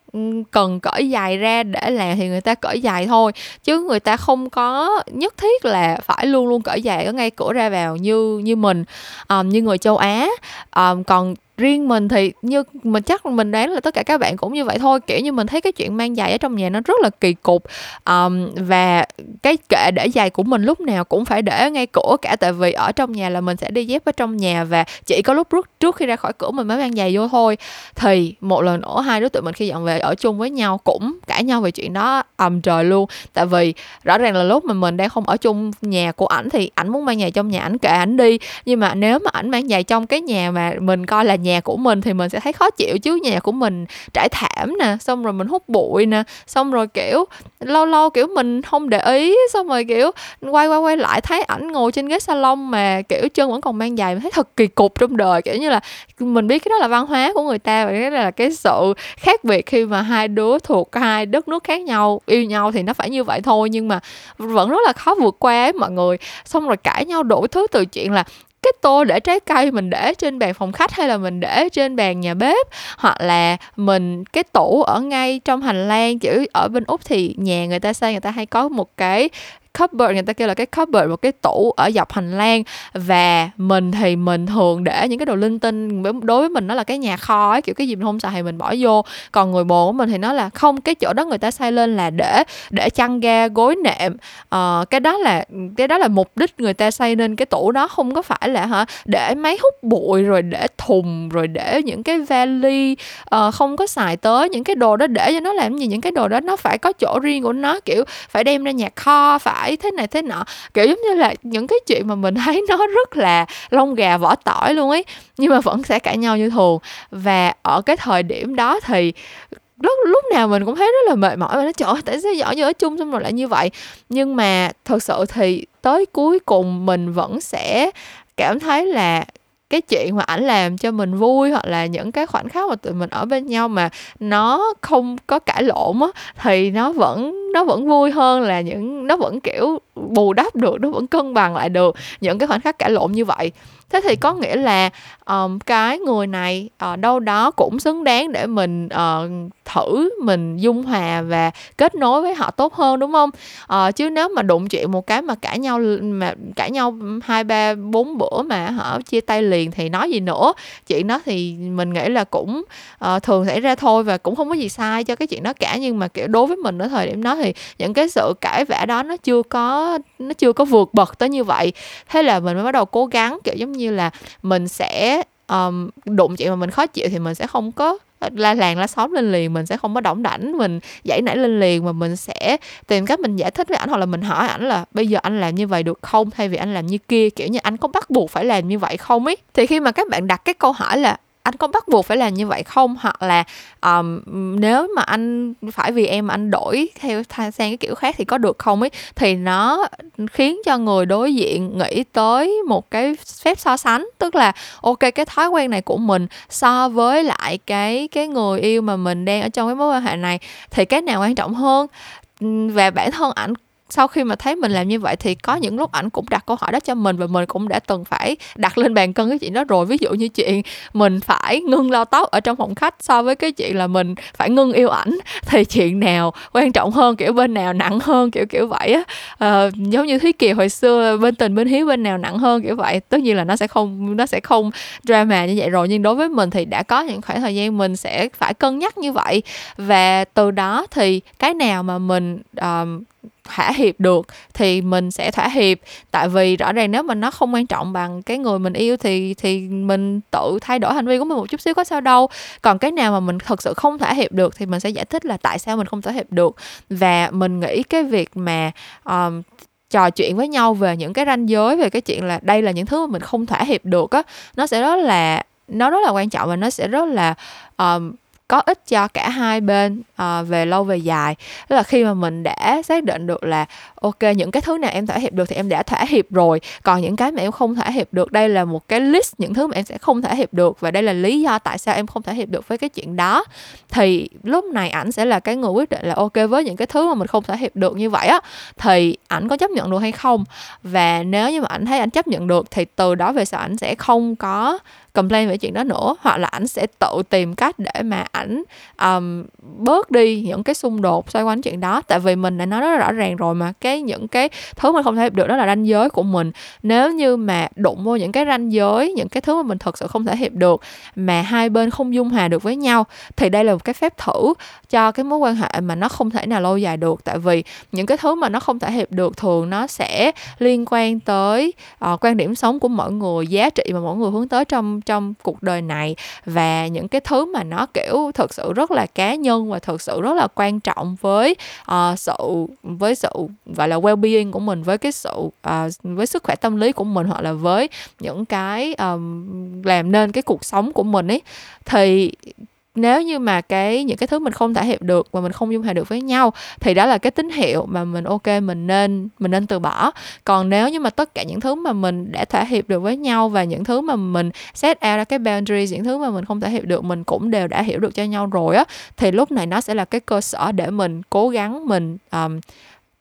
cần cởi dài ra để làm thì người ta cởi dài thôi. Chứ người ta không có nhất thiết là phải luôn luôn cởi dài ở ngay cửa ra vào như như mình um, như người châu Á. Um, còn riêng mình thì như mình chắc mình đoán là tất cả các bạn cũng như vậy thôi. Kiểu như mình thấy cái chuyện mang giày ở trong nhà nó rất là kỳ cục. Um, và cái kệ để giày của mình lúc nào cũng phải để ngay cửa cả tại vì ở trong nhà là mình sẽ đi dép ở trong nhà và chỉ có lúc trước trước khi ra khỏi cửa mình mới mang giày vô thôi. Thì một lần nữa hai đứa tụi mình khi dọn về ở chung với nhau cũng cãi nhau về chuyện đó ầm trời luôn. Tại vì rõ ràng là lúc mà mình đang không ở chung nhà của ảnh thì ảnh muốn mang giày trong nhà ảnh kệ ảnh đi. Nhưng mà nếu mà ảnh mang giày trong cái nhà mà mình coi là nhà của mình thì mình sẽ thấy khó chịu chứ nhà của mình trải thảm nè, xong rồi mình hút bụi nè, xong rồi, kiểu lâu lâu kiểu, mình không để ý, xong rồi, kiểu, quay quay quay lại thấy ảnh ngồi trên ghế salon mà, kiểu, chân vẫn còn mang giày, mình thấy thật kỳ cục trong đời, kiểu như là mình biết cái đó là văn hóa của người ta và cái là cái sự khác biệt khi mà hai đứa thuộc hai đất nước khác nhau, yêu nhau thì nó phải như vậy thôi, nhưng mà vẫn rất là khó vượt qua ấy mọi người. Xong rồi cãi nhau đổi thứ từ chuyện là cái tô để trái cây mình để trên bàn phòng khách hay là mình để trên bàn nhà bếp? Hoặc là mình, cái tủ ở ngay trong hành lang, kiểu, ở bên úc thì nhà người ta xây, người ta hay có một cái cupboard người ta kêu là cái cupboard một cái tủ ở dọc hành lang. Và mình thì mình thường để những cái đồ linh tinh đối với mình nó là cái nhà kho ấy kiểu cái gì mình không xài thì mình bỏ vô. Còn người bồ của mình thì nó là không cái chỗ đó người ta xây lên là để để chăn ga gối nệm. Uh, cái đó là cái đó là mục đích người ta xây nên cái tủ đó không có phải là hả để máy hút bụi rồi để thùng rồi để những cái vali. Uh, không có xài tới những cái đồ đó để cho nó làm gì những cái đồ đó nó phải có chỗ riêng của nó kiểu phải đem ra nhà kho phải phải thế này thế nọ. Kiểu giống như là những cái chuyện mà mình thấy nó rất là lông gà vỏ tỏi luôn ấy, nhưng mà vẫn sẽ cãi nhau như thường và ở cái thời điểm đó thì lúc lúc nào mình cũng thấy rất là mệt mỏi và nó trời ơi, tại sao giỏi như ở chung xong rồi lại như vậy? Nhưng mà thật sự thì tới cuối cùng mình vẫn sẽ cảm thấy là cái chuyện mà ảnh làm cho mình vui hoặc là những cái khoảnh khắc mà tụi mình ở bên nhau mà nó không có cãi lộn á thì nó vẫn nó vẫn vui hơn là những nó vẫn kiểu bù đắp được nó vẫn cân bằng lại được những cái khoảnh khắc cãi lộn như vậy. Thế thì có nghĩa là um, cái người này uh, đâu đó cũng xứng đáng để mình uh, thử mình dung hòa và kết nối với họ tốt hơn đúng không? À, chứ nếu mà đụng chuyện một cái mà cãi nhau mà cãi nhau hai ba bốn bữa mà họ chia tay liền thì nói gì nữa? Chuyện đó thì mình nghĩ là cũng uh, thường xảy ra thôi và cũng không có gì sai cho cái chuyện đó cả. Nhưng mà kiểu đối với mình ở thời điểm đó thì những cái sự cãi vã đó nó chưa có nó chưa có vượt bậc tới như vậy. Thế là mình mới bắt đầu cố gắng kiểu giống như là mình sẽ um, đụng chuyện mà mình khó chịu thì mình sẽ không có Ờ, la làng la xóm lên liền, mình sẽ không có đỏng đảnh, mình dãy nảy lên liền mà mình sẽ tìm cách mình giải thích với ảnh hoặc là mình hỏi ảnh là bây giờ anh làm như vậy được không? Thay vì anh làm như kia, kiểu như anh có bắt buộc phải làm như vậy không ấy? Thì khi mà các bạn đặt cái câu hỏi là anh có bắt buộc phải làm như vậy không? Hoặc là um, nếu mà anh phải vì em mà anh đổi theo sang cái kiểu khác thì có được không ấy? Thì nó khiến cho người đối diện nghĩ tới một cái phép so sánh. Tức là ok cái thói quen này của mình so với lại cái cái người yêu mà mình đang ở trong cái mối quan hệ này thì cái nào quan trọng hơn? Và bản thân ảnh sau khi mà thấy mình làm như vậy thì có những lúc ảnh cũng đặt câu hỏi đó cho mình và mình cũng đã từng phải đặt lên bàn cân cái chuyện đó rồi. Ví dụ như chuyện mình phải ngưng lau tóc ở trong phòng khách so với cái chuyện là mình phải ngưng yêu ảnh thì chuyện nào quan trọng hơn kiểu bên nào nặng hơn kiểu kiểu vậy á. À, giống như thúy kiều hồi xưa bên tình bên hiếu bên nào nặng hơn kiểu vậy. Tất nhiên là nó sẽ không nó sẽ không drama như vậy rồi nhưng đối với mình thì đã có những khoảng thời gian mình sẽ phải cân nhắc như vậy. Và từ đó thì cái nào mà mình um, thỏa hiệp được thì mình sẽ thỏa hiệp. Tại vì rõ ràng nếu mà nó không quan trọng bằng cái người mình yêu thì thì mình tự thay đổi hành vi của mình một chút xíu có sao đâu. Còn cái nào mà mình thật sự không thỏa hiệp được thì mình sẽ giải thích là tại sao mình không thỏa hiệp được. Và mình nghĩ cái việc mà um, trò chuyện với nhau về những cái ranh giới về cái chuyện là đây là những thứ mà mình không thỏa hiệp được á nó sẽ rất là nó rất là quan trọng và nó sẽ rất là um, có ích cho cả hai bên à, về lâu về dài. Tức là khi mà mình đã xác định được là ok những cái thứ nào em thỏa hiệp được thì em đã thỏa hiệp rồi còn những cái mà em không thỏa hiệp được đây là một cái list những thứ mà em sẽ không thỏa hiệp được và đây là lý do tại sao em không thỏa hiệp được với cái chuyện đó thì lúc này ảnh sẽ là cái người quyết định là ok với những cái thứ mà mình không thỏa hiệp được như vậy á thì ảnh có chấp nhận được hay không? Và nếu như mà ảnh thấy ảnh chấp nhận được thì từ đó về sau ảnh sẽ không có complain về chuyện đó nữa hoặc là ảnh sẽ tự tìm cách để mà ảnh um, bớt đi những cái xung đột xoay quanh chuyện đó. Tại vì mình đã nói rất là rõ ràng rồi mà cái những cái thứ mình không thể hiệp được đó là ranh giới của mình. Nếu như mà đụng vô những cái ranh giới những cái thứ mà mình thật sự không thể hiệp được mà hai bên không dung hòa được với nhau thì đây là một cái phép thử cho cái mối quan hệ mà nó không thể nào lâu dài được. Tại vì những cái thứ mà nó không thể hiệp được thường nó sẽ liên quan tới uh, quan điểm sống của mỗi người giá trị mà mỗi người hướng tới trong trong cuộc đời này. Và những cái thứ mà nó kiểu thực sự rất là cá nhân và thực sự rất là quan trọng với uh, sự với sự gọi là well-being của mình với cái sự uh, với sức khỏe tâm lý của mình hoặc là với những cái um, làm nên cái cuộc sống của mình ấy thì nếu như mà cái những cái thứ mình không thể hiệp được và mình không dung hòa được với nhau thì đó là cái tín hiệu mà mình ok mình nên mình nên từ bỏ. Còn nếu như mà tất cả những thứ mà mình đã thể hiệp được với nhau và những thứ mà mình set out ra cái boundaries những thứ mà mình không thể hiệp được mình cũng đều đã hiểu được cho nhau rồi á thì lúc này nó sẽ là cái cơ sở để mình cố gắng mình um,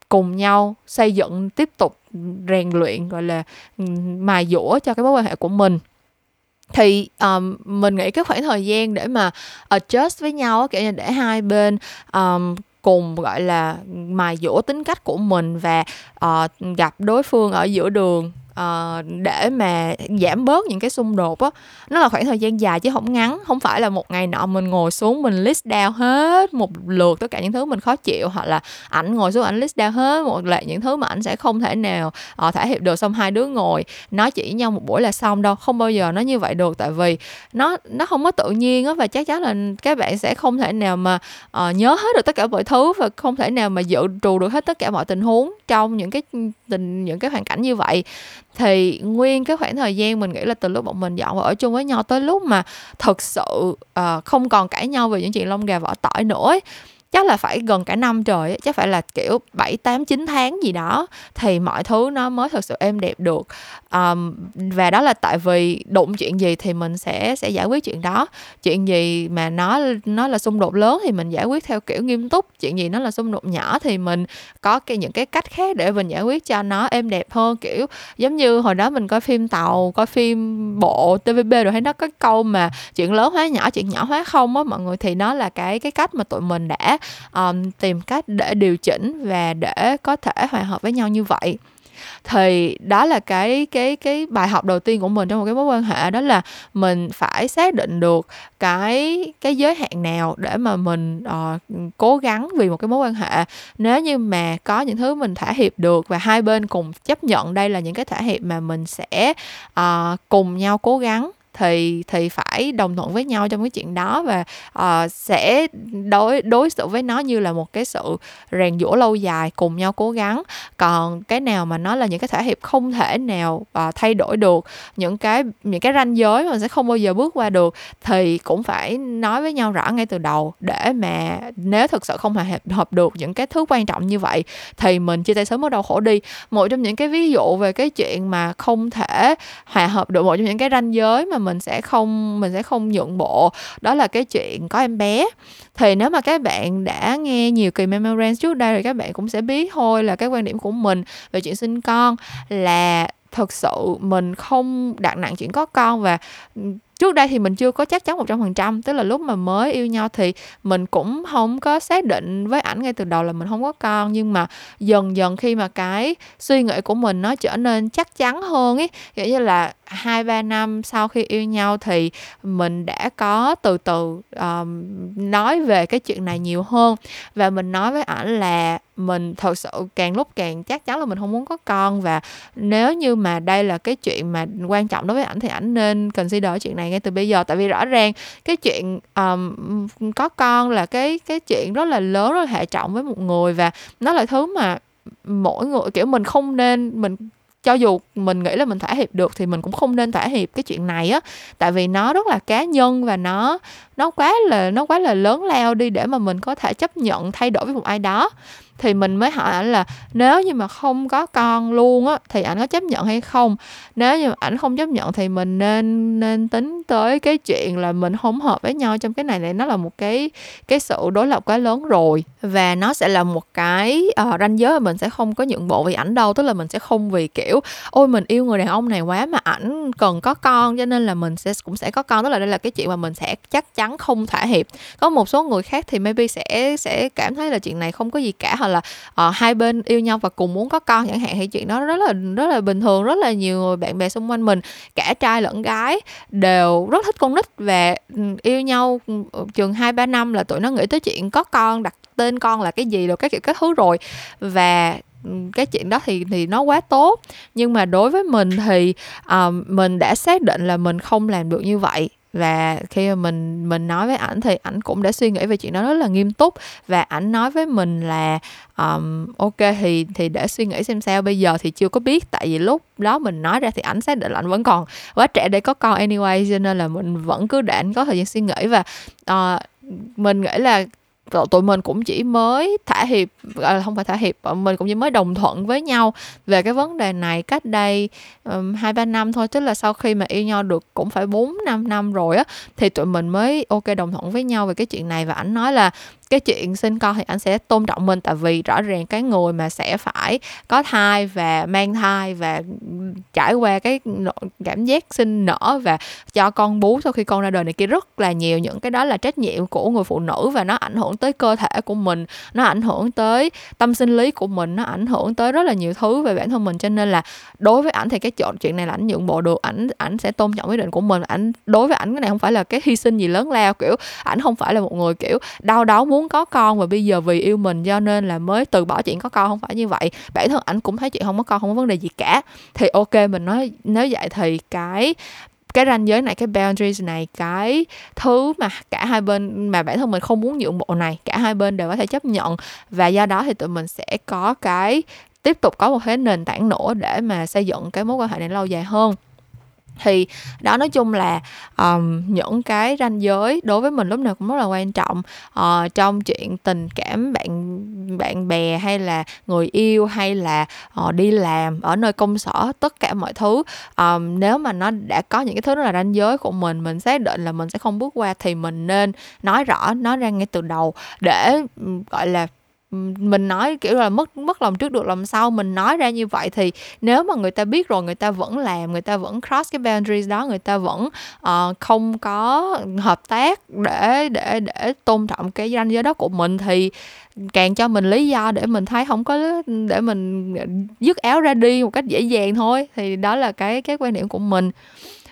cùng nhau xây dựng tiếp tục rèn luyện gọi là mài dũa cho cái mối quan hệ của mình thì um, mình nghĩ cái khoảng thời gian để mà ờ, adjust với nhau kiểu như để hai bên um, cùng gọi là mài dũa tính cách của mình và uh, gặp đối phương ở giữa đường uh, để mà giảm bớt những cái xung đột á nó là khoảng thời gian dài chứ không ngắn. Không phải là một ngày nọ mình ngồi xuống mình list down hết một lượt tất cả những thứ mình khó chịu hoặc là ảnh ngồi xuống ảnh list down hết một loạt những thứ mà ảnh sẽ không thể nào ờ, uh, thể hiện được xong hai đứa ngồi nói chỉ nhau một buổi là xong đâu. Không bao giờ nó như vậy được tại vì nó nó không có tự nhiên á và chắc chắn là các bạn sẽ không thể nào mà uh, nhớ hết được tất cả mọi thứ và không thể nào mà dự trù được hết tất cả mọi tình huống trong những cái tình những cái hoàn cảnh như vậy thì nguyên cái khoảng thời gian mình nghĩ là từ lúc bọn mình dọn vào ở chung với nhau tới lúc mà thực sự uh, không còn cãi nhau về những chuyện lông gà vỏ tỏi nữa ấy, chắc là phải gần cả năm trời chắc phải là kiểu 7, 8, 9 tháng gì đó thì mọi thứ nó mới thật sự êm đẹp được. Um, và đó là tại vì đụng chuyện gì thì mình sẽ sẽ giải quyết chuyện đó. Chuyện gì mà nó nó là xung đột lớn thì mình giải quyết theo kiểu nghiêm túc. Chuyện gì nó là xung đột nhỏ thì mình có cái những cái cách khác để mình giải quyết cho nó êm đẹp hơn kiểu giống như hồi đó mình coi phim tàu coi phim bộ tvb rồi thấy nó có câu mà chuyện lớn hóa nhỏ chuyện nhỏ hóa không á mọi người thì nó là cái cái cách mà tụi mình đã um, tìm cách để điều chỉnh và để có thể hòa hợp với nhau như vậy. Thì đó là cái cái cái bài học đầu tiên của mình trong một cái mối quan hệ đó là mình phải xác định được cái cái giới hạn nào để mà mình uh, cố gắng vì một cái mối quan hệ. Nếu như mà có những thứ mình thỏa hiệp được và hai bên cùng chấp nhận đây là những cái thỏa hiệp mà mình sẽ uh, cùng nhau cố gắng thì thì phải đồng thuận với nhau trong cái chuyện đó và uh, sẽ đối đối xử với nó như là một cái sự rèn giũa lâu dài cùng nhau cố gắng. Còn cái nào mà nó là những cái thỏa hiệp không thể nào uh, thay đổi được những cái những cái ranh giới mà sẽ không bao giờ bước qua được thì cũng phải nói với nhau rõ ngay từ đầu để mà nếu thực sự không hòa hợp, hợp được những cái thứ quan trọng như vậy thì mình chia tay sớm ở đau khổ đi. Một trong những cái ví dụ về cái chuyện mà không thể hòa hợp được một trong những cái ranh giới mà mình sẽ không, mình sẽ không nhượng bộ. Đó là cái chuyện có em bé. Thì nếu mà các bạn đã nghe nhiều kỳ memorand trước đây rồi các bạn cũng sẽ biết thôi là cái quan điểm của mình về chuyện sinh con là thực sự mình không đặt nặng chuyện có con và ừ, trước đây thì mình chưa có chắc chắn một trăm phần trăm. Tức là lúc mà mới yêu nhau thì mình cũng không có xác định với ảnh ngay từ đầu là mình không có con. Nhưng mà dần dần khi mà cái suy nghĩ của mình nó trở nên chắc chắn hơn ấy, kiểu như là hai ba năm sau khi yêu nhau thì mình đã có từ từ um, nói về cái chuyện này nhiều hơn. Và mình nói với ảnh là mình thật sự càng lúc càng chắc chắn là mình không muốn có con. Và nếu như mà đây là cái chuyện mà quan trọng đối với ảnh thì ảnh nên consider chuyện này ngay từ bây giờ. Tại vì rõ ràng cái chuyện um, có con là cái cái chuyện rất là lớn rất là hệ trọng với một người. Và nó là thứ mà mỗi người kiểu mình không nên mình cho dù mình nghĩ là mình thỏa hiệp được thì mình cũng không nên thỏa hiệp cái chuyện này á. Tại vì nó rất là cá nhân và nó nó quá là, nó quá là lớn lao đi để mà mình có thể chấp nhận thay đổi với một ai đó thì mình mới hỏi ảnh là nếu như mà không có con luôn á thì ảnh có chấp nhận hay không? Nếu như ảnh không chấp nhận thì mình nên nên tính tới cái chuyện là mình không hợp với nhau trong cái này này nó là một cái cái sự đối lập quá lớn rồi. Và nó sẽ là một cái uh, ranh giới mà mình sẽ không có nhượng bộ vì ảnh đâu. Tức là mình sẽ không vì kiểu ôi mình yêu người đàn ông này quá mà ảnh cần có con cho nên là mình sẽ cũng sẽ có con. Tức là đây là cái chuyện mà mình sẽ chắc chắn không thỏa hiệp. Có một số người khác thì maybe sẽ sẽ cảm thấy là chuyện này không có gì cả hoặc là uh, hai bên yêu nhau và cùng muốn có con chẳng hạn thì chuyện đó rất là rất là bình thường rất là nhiều người bạn bè xung quanh mình cả trai lẫn gái đều rất thích con nít và ừ, yêu nhau. Ừ, chừng hai ba năm là tụi nó nghĩ tới chuyện có con đặt tên con là cái gì rồi các kiểu các thứ rồi. Và ừ, cái chuyện đó thì thì nó quá tốt. Nhưng mà đối với mình thì uh, mình đã xác định là mình không làm được như vậy và khi mà mình mình nói với ảnh thì ảnh cũng đã suy nghĩ về chuyện đó rất là nghiêm túc. Và ảnh nói với mình là um, ok thì thì để suy nghĩ xem sao. Bây giờ thì chưa có biết. Tại vì lúc đó mình nói ra thì ảnh xác định là ảnh vẫn còn quá trẻ để có con anyway. Cho nên là mình vẫn cứ để ảnh có thời gian suy nghĩ. Và uh, mình nghĩ là tụi mình cũng chỉ mới thả hiệp à, không phải thả hiệp mình cũng chỉ mới đồng thuận với nhau về cái vấn đề này cách đây hai um, ba năm thôi. Tức là sau khi mà yêu nhau được cũng phải bốn năm năm rồi á thì tụi mình mới ok đồng thuận với nhau về cái chuyện này. Và ảnh nói là cái chuyện sinh con thì anh sẽ tôn trọng mình, tại vì rõ ràng cái người mà sẽ phải có thai và mang thai và trải qua cái cảm giác sinh nở và cho con bú sau khi con ra đời này kia, rất là nhiều những cái đó là trách nhiệm của người phụ nữ và nó ảnh hưởng tới cơ thể của mình, nó ảnh hưởng tới tâm sinh lý của mình, nó ảnh hưởng tới rất là nhiều thứ về bản thân mình. Cho nên là đối với ảnh thì cái chọn chuyện này là ảnh nhượng bộ được, ảnh ảnh sẽ tôn trọng quyết định của mình. Ảnh, đối với ảnh cái này không phải là cái hy sinh gì lớn lao, kiểu ảnh không phải là một người, kiểu, đau đớn muốn muốn có con và bây giờ vì yêu mình cho nên là mới từ bỏ chuyện có con, không phải như vậy. Bản thân ảnh cũng thấy chuyện không có con không có vấn đề gì cả. Thì ok, mình nói nếu vậy thì cái cái ranh giới này, cái boundaries này, cái thứ mà cả hai bên, mà bản thân mình không muốn nhượng bộ này, cả hai bên đều có thể chấp nhận. Và do đó thì tụi mình sẽ có cái, tiếp tục có một cái nền tảng nữa để mà xây dựng cái mối quan hệ này lâu dài hơn thì đó nói chung là um, những cái ranh giới đối với mình lúc nào cũng rất là quan trọng uh, trong chuyện tình cảm bạn bạn bè hay là người yêu hay là uh, đi làm ở nơi công sở tất cả mọi thứ. Um, nếu mà nó đã có những cái thứ đó là ranh giới của mình mình xác định là mình sẽ không bước qua thì mình nên nói rõ nói ra ngay từ đầu để gọi là mình nói kiểu là mất mất lòng trước được lòng sau mình nói ra như vậy thì nếu mà người ta biết rồi người ta vẫn làm người ta vẫn cross cái boundaries đó người ta vẫn uh, không có hợp tác để để để tôn trọng cái ranh giới đó của mình thì càng cho mình lý do để mình thấy không có để mình ờ, dứt áo ra đi một cách dễ dàng thôi. Thì đó là cái cái quan điểm của mình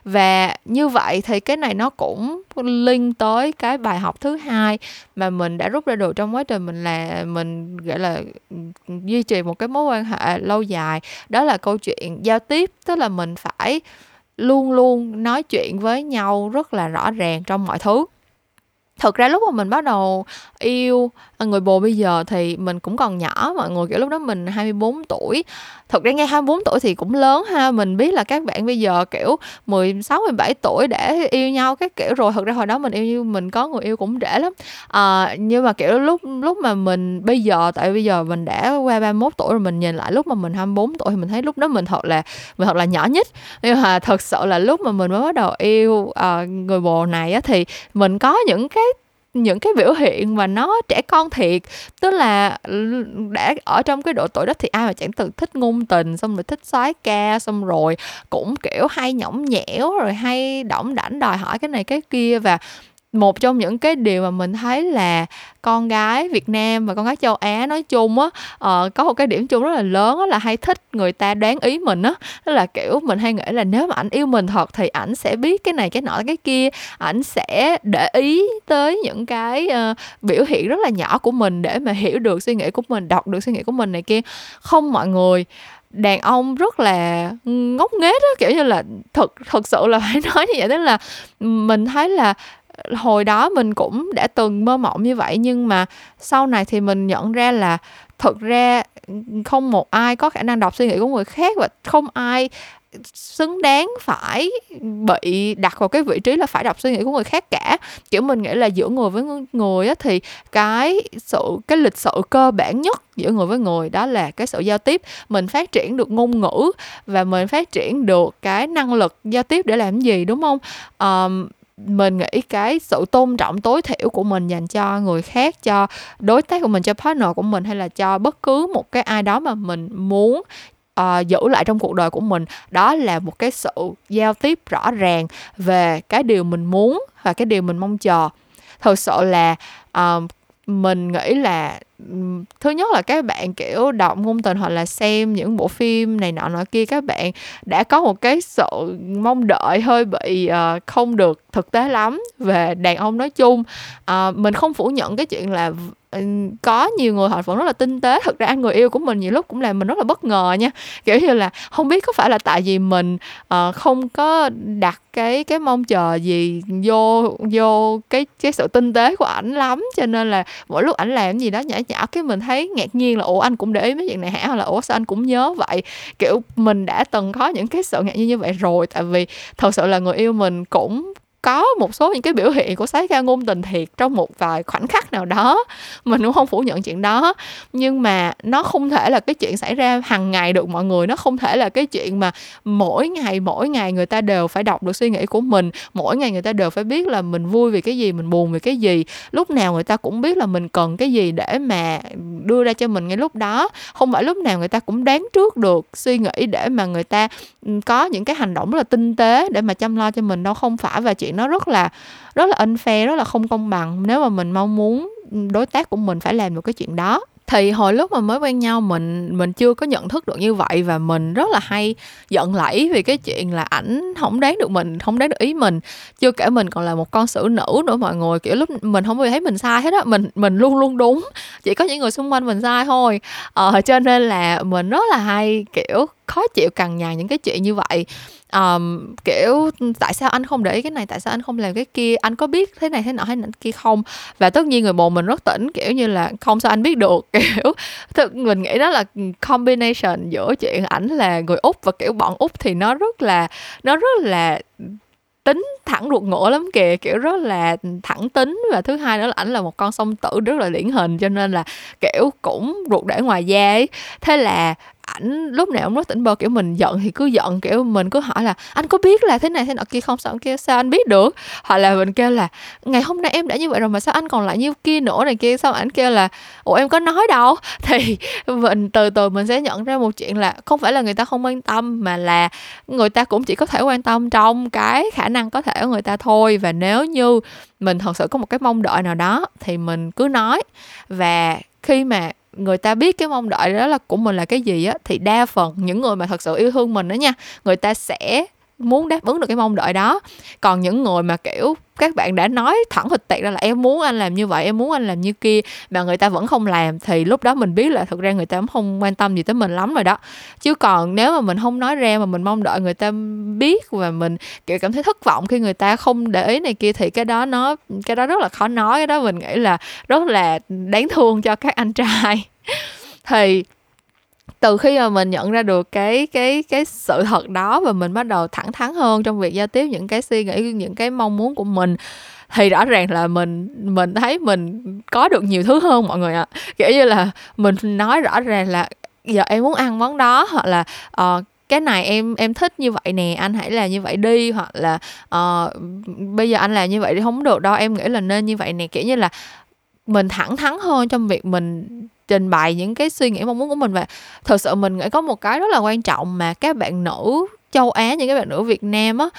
và như vậy thì cái này nó cũng link tới cái bài học thứ hai mà mình đã rút ra được trong quá trình mình là, mình, gọi là, duy trì một cái mối quan hệ lâu dài. Đó là câu chuyện giao tiếp, tức là mình phải luôn luôn nói chuyện với nhau rất là rõ ràng trong mọi thứ. Thực ra lúc mà mình bắt đầu yêu người bồ bây giờ thì mình cũng còn nhỏ, mọi người kiểu lúc đó mình 24 tuổi thực ra nghe 24 tuổi thì cũng lớn ha. Mình biết là các bạn bây giờ kiểu 16 17 tuổi để yêu nhau cái kiểu rồi. Thực ra hồi đó mình yêu mình có người yêu cũng trễ lắm. À, nhưng mà kiểu lúc lúc mà mình bây giờ tại bây giờ mình đã qua 31 tuổi rồi mình nhìn lại lúc mà mình 24 tuổi thì mình thấy lúc đó mình thật là mình thật là nhỏ nhất nhưng mà thật sự là lúc mà mình mới bắt đầu yêu uh, người bồ này á thì mình có những cái những cái biểu hiện mà nó trẻ con thiệt. Tức là đã ở trong cái độ tuổi đó thì ai mà chẳng từng thích ngôn tình, xong rồi thích soái ca, xong rồi cũng kiểu hay nhõng nhẽo, rồi hay đỏng đảnh đòi hỏi cái này cái kia. Và một trong những cái điều mà mình thấy là con gái Việt Nam và con gái châu Á nói chung á uh, có một cái điểm chung rất là lớn á là hay thích người ta đoán ý mình á. Tức là kiểu mình hay nghĩ là nếu mà ảnh yêu mình thật thì ảnh sẽ biết cái này cái nọ cái kia. Ảnh sẽ để ý tới những cái uh, biểu hiện rất là nhỏ của mình để mà hiểu được suy nghĩ của mình đọc được suy nghĩ của mình này kia. Không mọi người đàn ông rất là ngốc nghếch á kiểu như là thật thật sự là phải nói như vậy. Tức là mình thấy là hồi đó mình cũng đã từng mơ mộng như vậy nhưng mà sau này thì mình nhận ra là thực ra không một ai có khả năng đọc suy nghĩ của người khác và không ai xứng đáng phải bị đặt vào cái vị trí là phải đọc suy nghĩ của người khác cả. Kiểu mình nghĩ là giữa người với người á thì cái sự cái lịch sự cơ bản nhất giữa người với người đó là cái sự giao tiếp. Mình phát triển được ngôn ngữ và mình phát triển được cái năng lực giao tiếp để làm gì đúng không? Um, mình nghĩ cái sự tôn trọng tối thiểu của mình dành cho người khác cho đối tác của mình cho partner của mình hay là cho bất cứ một cái ai đó mà mình muốn uh, giữ lại trong cuộc đời của mình đó là một cái sự giao tiếp rõ ràng về cái điều mình muốn và cái điều mình mong chờ. Thật sự là uh, mình nghĩ là thứ nhất là các bạn kiểu đọc ngôn tình hoặc là xem những bộ phim này nọ nọ kia các bạn đã có một cái sự mong đợi hơi bị uh, không được thực tế lắm về đàn ông nói chung. Uh, mình không phủ nhận cái chuyện là Ừ, có nhiều người họ vẫn rất là tinh tế. Thực ra người yêu của mình nhiều lúc cũng làm mình rất là bất ngờ nha. Kiểu như là không biết có phải là tại vì mình uh, không có đặt cái cái mong chờ gì vô vô cái cái sự tinh tế của ảnh lắm. Cho nên là mỗi lúc ảnh làm gì đó nhỏ nhỏ cái mình thấy ngạc nhiên là ủa anh cũng để ý mấy chuyện này hả? Hoặc là ủa sao anh cũng nhớ vậy? Kiểu mình đã từng có những cái sự ngạc nhiên như vậy rồi. Tại vì thật sự là người yêu mình cũng có một số những cái biểu hiện của sái ca ngôn tình thiệt trong một vài khoảnh khắc nào đó. Mình cũng không phủ nhận chuyện đó. Nhưng mà nó không thể là cái chuyện xảy ra hàng ngày được, mọi người. Nó không thể là cái chuyện mà mỗi ngày mỗi ngày người ta đều phải đọc được suy nghĩ của mình. Mỗi ngày người ta đều phải biết là mình vui vì cái gì, mình buồn vì cái gì. Lúc nào người ta cũng biết là mình cần cái gì để mà đưa ra cho mình ngay lúc đó. Không phải lúc nào người ta cũng đoán trước được suy nghĩ để mà người ta ừ, có những cái hành động rất là tinh tế để mà chăm lo cho mình đâu. Không phải. Và chuyện nó rất là rất là unfair rất là không công bằng. Nếu mà mình mong muốn đối tác của mình phải làm được cái chuyện đó. Thì hồi lúc mà mới quen nhau mình mình chưa có nhận thức được như vậy và mình rất là hay giận lẫy vì cái chuyện là ảnh không đáng được mình không đáng được ý mình. Chưa kể mình còn là một con xử nữ nữa mọi người kiểu lúc mình không bao giờ thấy mình sai hết á mình mình luôn luôn đúng. Chỉ có những người xung quanh mình sai thôi. Ờ, cho nên là mình rất là hay kiểu khó chịu cằn nhằn những cái chuyện như vậy um, kiểu tại sao anh không để ý cái này tại sao anh không làm cái kia? Anh có biết thế này thế nọ hay này kia không? Và tất nhiên người bồ mình rất tỉnh kiểu như là không sao anh biết được kiểu thực mình nghĩ đó là combination giữa chuyện ảnh là người úc và kiểu bọn úc thì nó rất là nó rất là tính thẳng ruột ngựa lắm kìa kiểu rất là thẳng tính. Và thứ hai nữa là ảnh là một con song tử rất là điển hình cho nên là kiểu cũng ruột để ngoài da ấy. Thế là ảnh, lúc nào cũng rất tỉnh bơ, kiểu, mình giận thì cứ giận, kiểu, mình cứ hỏi là, anh có biết là thế này, thế nọ kia không? Sao kia, sao anh biết được? Hoặc là mình kêu là, ngày hôm nay em đã như vậy rồi mà sao anh còn lại như kia nữa này kia? Sao ảnh kêu là, ủa, em có nói đâu. Thì mình, từ từ mình sẽ nhận ra một chuyện là không phải là người ta không quan tâm, mà là người ta cũng chỉ có thể quan tâm trong cái khả năng có thể của người ta thôi. Và nếu như mình thật sự có một cái mong đợi nào đó thì mình cứ nói. Và khi mà người ta biết cái mong đợi đó là của mình là cái gì á, thì đa phần những người mà thật sự yêu thương mình đó nha, người ta sẽ muốn đáp ứng được cái mong đợi đó. Còn những người mà, kiểu, các bạn đã nói thẳng thịt tiệt ra là em muốn anh làm như vậy, em muốn anh làm như kia, mà người ta vẫn không làm thì lúc đó mình biết là thực ra người ta cũng không quan tâm gì tới mình lắm rồi đó. Chứ còn nếu mà mình không nói ra mà mình mong đợi người ta biết và mình, kiểu, cảm thấy thất vọng khi người ta không để ý này kia, thì cái đó nó, cái đó rất là khó nói. Cái đó mình nghĩ là rất là đáng thương cho các anh trai. Thì từ khi mà mình nhận ra được cái cái cái sự thật đó và mình bắt đầu thẳng thắn hơn trong việc giao tiếp những cái suy nghĩ những cái mong muốn của mình thì rõ ràng là mình mình thấy mình có được nhiều thứ hơn mọi người ạ à. kiểu như là mình nói rõ ràng là giờ em muốn ăn món đó hoặc là uh, cái này em em thích như vậy nè anh hãy làm như vậy đi hoặc là uh, bây giờ anh làm như vậy thì không được đâu em nghĩ là nên như vậy nè kiểu như là mình thẳng thắn hơn trong việc mình trình bày những cái suy nghĩ mong muốn của mình. Và thật sự mình nghĩ có một cái rất là quan trọng mà các bạn nữ châu Á những các bạn nữ Việt Nam á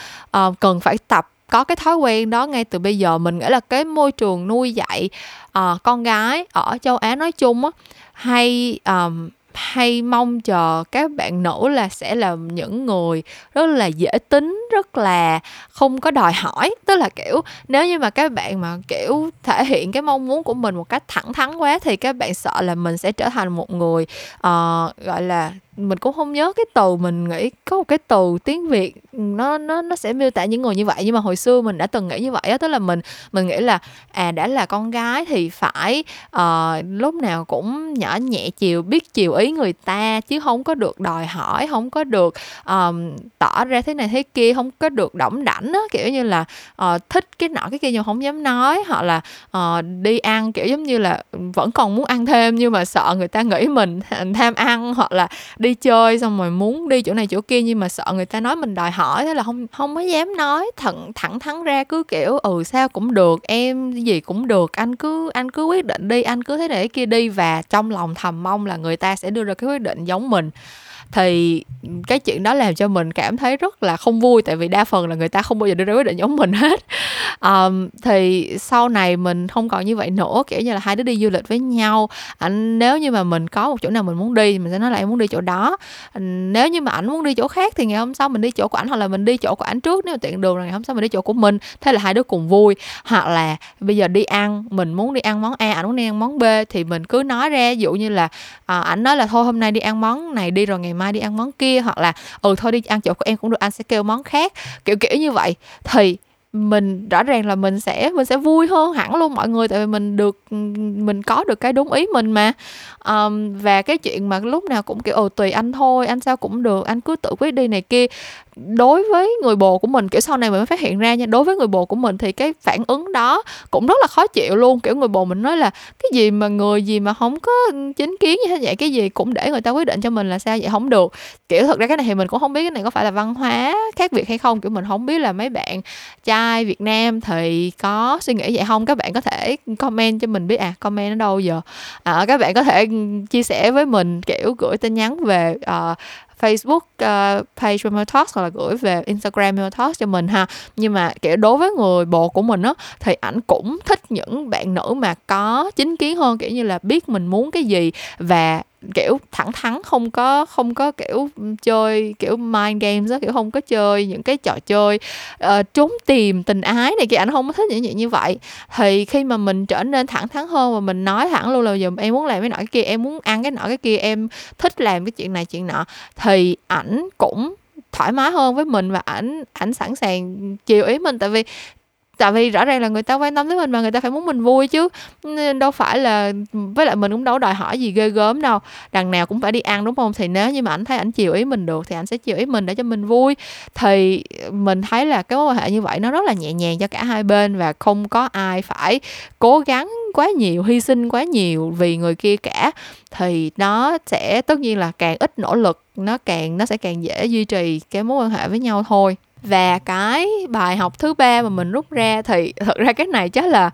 uh, cần phải tập có cái thói quen đó ngay từ bây giờ. Mình nghĩ là cái môi trường nuôi dạy uh, con gái ở châu Á nói chung á hay um, hay mong chờ các bạn nữ là sẽ là những người rất là dễ tính rất là không có đòi hỏi. Tức là kiểu nếu như mà các bạn mà kiểu thể hiện cái mong muốn của mình một cách thẳng thắn quá thì các bạn sợ là mình sẽ trở thành một người uh, gọi là mình cũng không nhớ cái từ mình nghĩ có một cái từ tiếng việt ừ, nó nó nó sẽ miêu tả những người như vậy. Nhưng mà hồi xưa mình đã từng nghĩ như vậy á tức là mình mình nghĩ là à đã là con gái thì phải uh, lúc nào cũng nhỏ nhẹ chiều biết chiều ý người ta chứ không có được đòi hỏi không có được um, tỏ ra thế này thế kia không có được đỏng đảnh á. Kiểu như là uh, thích cái nọ cái kia nhưng không dám nói hoặc là uh, đi ăn kiểu giống như là ừ, vẫn còn muốn ăn thêm nhưng mà sợ người ta nghĩ mình tham ăn hoặc là đi chơi xong rồi muốn đi chỗ này chỗ kia nhưng mà sợ người ta nói mình đòi hỏi thế là không không có dám nói. Thẳng thẳng thắn ra cứ kiểu ừ sao cũng được, em gì cũng được, anh cứ anh cứ quyết định đi, anh cứ thế này thế kia đi. Và trong lòng thầm mong là người ta sẽ đưa ra cái quyết định giống mình thì cái chuyện đó làm cho mình cảm thấy rất là không vui tại vì đa phần là người ta không bao giờ đưa ra quyết định giống mình hết. Um, thì sau này mình không còn như vậy nữa kiểu như là hai đứa đi du lịch với nhau. Anh nếu như mà mình có một chỗ nào mình muốn đi mình sẽ nói là em muốn đi chỗ đó. À, nếu như mà ảnh muốn đi chỗ khác thì ngày hôm sau mình đi chỗ của ảnh hoặc là mình đi chỗ của ảnh trước nếu mà tiện đường là ngày hôm sau mình đi chỗ của mình. Thế là hai đứa cùng vui. Hoặc là bây giờ đi ăn mình muốn đi ăn món a ảnh muốn đi ăn món b thì mình cứ nói ra ví dụ như là à, ảnh nói là thôi hôm nay đi ăn món này đi rồi ngày mai đi ăn món kia hoặc là ừ thôi đi ăn chỗ của em cũng được anh sẽ kêu món khác. Kiểu kiểu như vậy. Thì mình rõ ràng là mình sẽ mình sẽ vui hơn hẳn luôn mọi người tại vì mình được mình có được cái đúng ý mình mà. Um, và cái chuyện mà lúc nào cũng kiểu ồ tùy anh thôi anh sao cũng được anh cứ tự quyết đi này kia đối với người bồ của mình kiểu sau này mình mới phát hiện ra nha đối với người bồ của mình thì cái phản ứng đó cũng rất là khó chịu luôn. Kiểu người bồ mình nói là cái gì mà người gì mà không có chính kiến như thế vậy cái gì cũng để người ta quyết định cho mình là sao vậy? Không được. Kiểu thật ra cái này thì mình cũng không biết cái này có phải là văn hóa khác biệt hay không. Kiểu mình không biết là mấy bạn trai Việt Nam thì có suy nghĩ vậy không? Các bạn có thể comment cho mình biết à comment ở đâu giờ? À, các bạn có thể ừ, chia sẻ với mình kiểu gửi tin nhắn về uh, Facebook uh, page Remote Talks hoặc là gửi về Instagram Remote Talks cho mình ha. Nhưng mà kiểu đối với người bồ của mình á thì ảnh cũng thích những bạn nữ mà có chính kiến hơn kiểu như là biết mình muốn cái gì và kiểu thẳng thắn không có không có kiểu chơi kiểu mind games đó kiểu không có chơi những cái trò chơi uh, trốn tìm tình ái này kia anh không có thích những chuyện như vậy. Thì khi mà mình trở nên thẳng thắn hơn và mình nói thẳng luôn là giờ em muốn làm cái nọ cái kia em muốn ăn cái nọ cái kia em thích làm cái chuyện này chuyện nọ thì ảnh cũng thoải mái hơn với mình và ảnh ảnh sẵn sàng chiều ý mình. Tại vì tại vì rõ ràng là người ta quan tâm tới mình mà người ta phải muốn mình vui chứ. Nên đâu phải là, với lại mình cũng đâu đòi hỏi gì ghê gớm đâu. Đằng nào cũng phải đi ăn, đúng không? Thì nếu như mà ảnh thấy ảnh chiều ý mình được thì ảnh sẽ chiều ý mình để cho mình vui. Thì mình thấy là cái mối quan hệ như vậy nó rất là nhẹ nhàng cho cả hai bên và không có ai phải cố gắng quá nhiều, hy sinh quá nhiều vì người kia cả. Thì nó sẽ, tất nhiên là càng ít nỗ lực, nó càng, nó sẽ càng dễ duy trì cái mối quan hệ với nhau thôi và cái bài học thứ ba mà mình rút ra thì thật ra cái này chắc là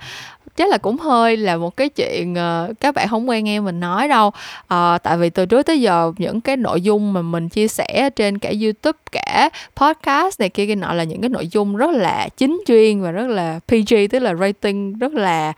chắc là cũng hơi là một cái chuyện uh, các bạn không quen nghe mình nói đâu. Uh, tại vì từ trước tới giờ những cái nội dung mà mình chia sẻ trên cả youtube cả podcast này kia kia nọ là những cái nội dung rất là chính chuyên và rất là pg tức là rating rất là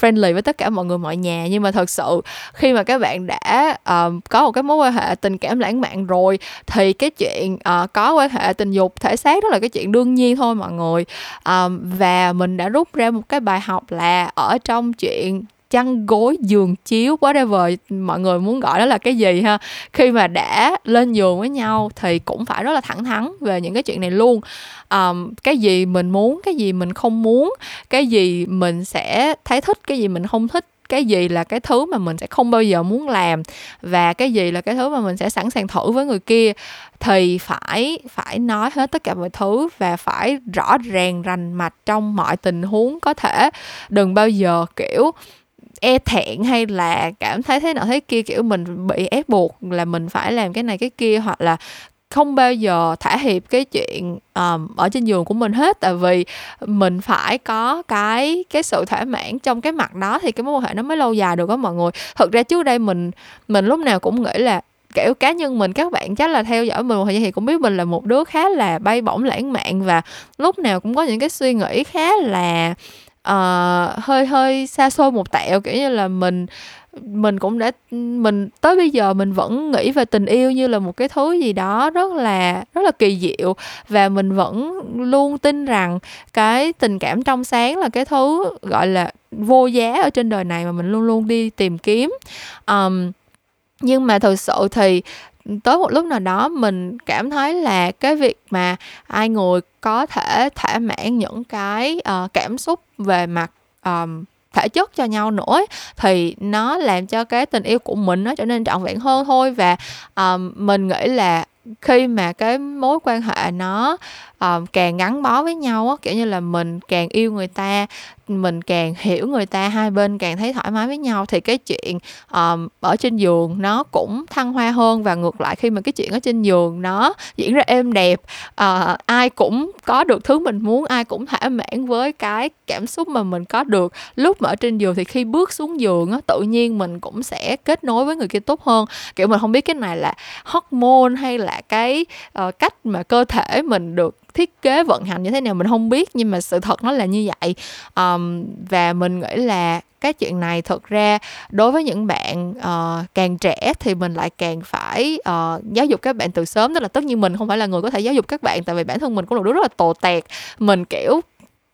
friendly với tất cả mọi người mọi nhà. Nhưng mà thật sự khi mà các bạn đã uh, có một cái mối quan hệ tình cảm lãng mạn rồi thì cái chuyện uh, có quan hệ tình dục thể xác đó là là cái chuyện đương nhiên thôi mọi người. Um, và mình đã rút ra một cái bài học là ở trong chuyện chăn gối giường chiếu whatever mọi người muốn gọi đó là cái gì ha. Khi mà đã lên giường với nhau thì cũng phải rất là thẳng thắn về những cái chuyện này luôn. Um, cái gì mình muốn cái gì mình không muốn cái gì mình sẽ thấy thích cái gì mình không thích cái gì là cái thứ mà mình sẽ không bao giờ muốn làm và cái gì là cái thứ mà mình sẽ sẵn sàng thử với người kia thì phải phải nói hết tất cả mọi thứ và phải rõ ràng rành mạch trong mọi tình huống có thể. Đừng bao giờ, kiểu e thẹn hay là cảm thấy thế nào thế kia, kiểu, mình bị ép buộc là mình phải làm cái này cái kia hoặc là không bao giờ thả hiệp cái chuyện um, ở trên giường của mình hết. Tại vì mình phải có cái cái sự thỏa mãn trong cái mặt đó thì cái mối quan hệ nó mới lâu dài được đó mọi người. Thực ra trước đây mình mình lúc nào cũng nghĩ là kiểu cá nhân mình các bạn chắc là theo dõi mình một thời gian thì cũng biết mình là một đứa khá là bay bổng lãng mạn và lúc nào cũng có những cái suy nghĩ khá là uh, hơi hơi xa xôi một tẹo kiểu như là mình mình cũng đã mình tới bây giờ mình vẫn nghĩ về tình yêu như là một cái thứ gì đó rất là rất là kỳ diệu. Và mình vẫn luôn tin rằng cái tình cảm trong sáng là cái thứ gọi là vô giá ở trên đời này mà mình luôn luôn đi tìm kiếm. Um, nhưng mà thực sự thì tới một lúc nào đó mình cảm thấy là cái việc mà ai người có thể thỏa mãn những cái uh, cảm xúc về mặt um, thể chất cho nhau nữa thì nó làm cho cái tình yêu của mình nó trở nên trọn vẹn hơn thôi. Và um, mình nghĩ là khi mà cái mối quan hệ nó um, càng gắn bó với nhau á kiểu như là mình càng yêu người ta mình càng hiểu người ta hai bên càng thấy thoải mái với nhau thì cái chuyện um, ở trên giường nó cũng thăng hoa hơn và ngược lại khi mà cái chuyện ở trên giường nó diễn ra êm đẹp. Uh, ai cũng có được thứ mình muốn ai cũng thỏa mãn với cái cảm xúc mà mình có được. Lúc mà ở trên giường thì khi bước xuống giường á tự nhiên mình cũng sẽ kết nối với người kia tốt hơn. Kiểu mình không biết cái này là hormone hay là cái uh, cách mà cơ thể mình được thiết kế vận hành như thế nào mình không biết nhưng mà sự thật nó là như vậy. Um, và mình nghĩ là cái chuyện này thực ra đối với những bạn uh, càng trẻ thì mình lại càng phải uh, giáo dục các bạn từ sớm. Tức là tất nhiên mình không phải là người có thể giáo dục các bạn tại vì bản thân mình cũng là đứa rất là tồ tẹt. Mình kiểu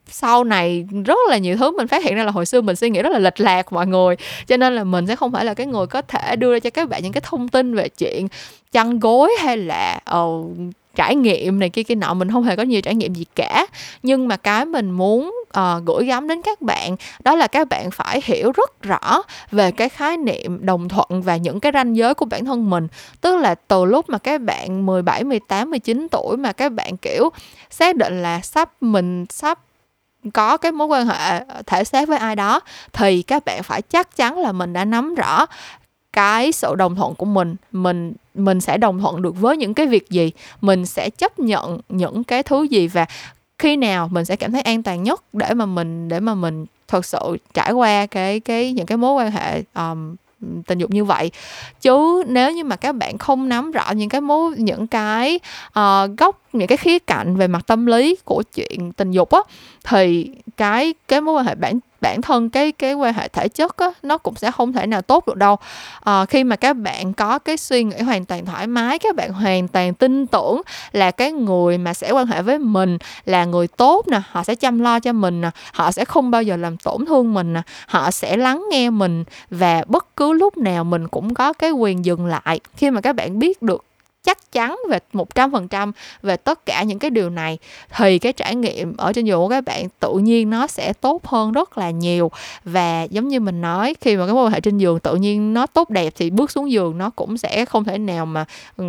sau này rất là nhiều thứ mình phát hiện ra là hồi xưa mình suy nghĩ rất là lệch lạc mọi người. Cho nên là mình sẽ không phải là cái người có thể đưa ra cho các bạn những cái thông tin về chuyện chăn gối hay là uh, trải nghiệm này kia kia nọ mình không hề có nhiều trải nghiệm gì cả. Nhưng mà cái mình muốn uh, gửi gắm đến các bạn đó là các bạn phải hiểu rất rõ về cái khái niệm đồng thuận và những cái ranh giới của bản thân mình. Tức là từ lúc mà các bạn 17, 18, 19 tuổi mà các bạn kiểu xác định là sắp mình sắp có cái mối quan hệ ờ, thể xác với ai đó thì các bạn phải chắc chắn là mình đã nắm rõ cái sự đồng thuận của mình mình mình sẽ đồng thuận được với những cái việc gì mình sẽ chấp nhận những cái thứ gì và khi nào mình sẽ cảm thấy an toàn nhất để mà mình để mà mình thật sự trải qua cái cái những cái mối quan hệ um, tình dục như vậy. Chứ nếu như mà các bạn không nắm rõ những cái mối những cái uh, góc những cái khía cạnh về mặt tâm lý của chuyện tình dục á thì cái cái mối quan hệ bản bản thân cái cái quan hệ thể chất á nó cũng sẽ không thể nào tốt được đâu. À, khi mà các bạn có cái suy nghĩ hoàn toàn thoải mái các bạn hoàn toàn tin tưởng là cái người mà sẽ quan hệ với mình là người tốt nè họ sẽ chăm lo cho mình nè họ sẽ không bao giờ làm tổn thương mình nè họ sẽ lắng nghe mình và bất cứ lúc nào mình cũng có cái quyền dừng lại. Khi mà các bạn biết được chắc chắn về 100% về tất cả những cái điều này thì cái trải nghiệm ở trên giường của các bạn tự nhiên nó sẽ tốt hơn rất là nhiều. Và giống như mình nói khi mà cái mối quan hệ trên giường tự nhiên nó tốt đẹp thì bước xuống giường nó cũng sẽ không thể nào mà ừ,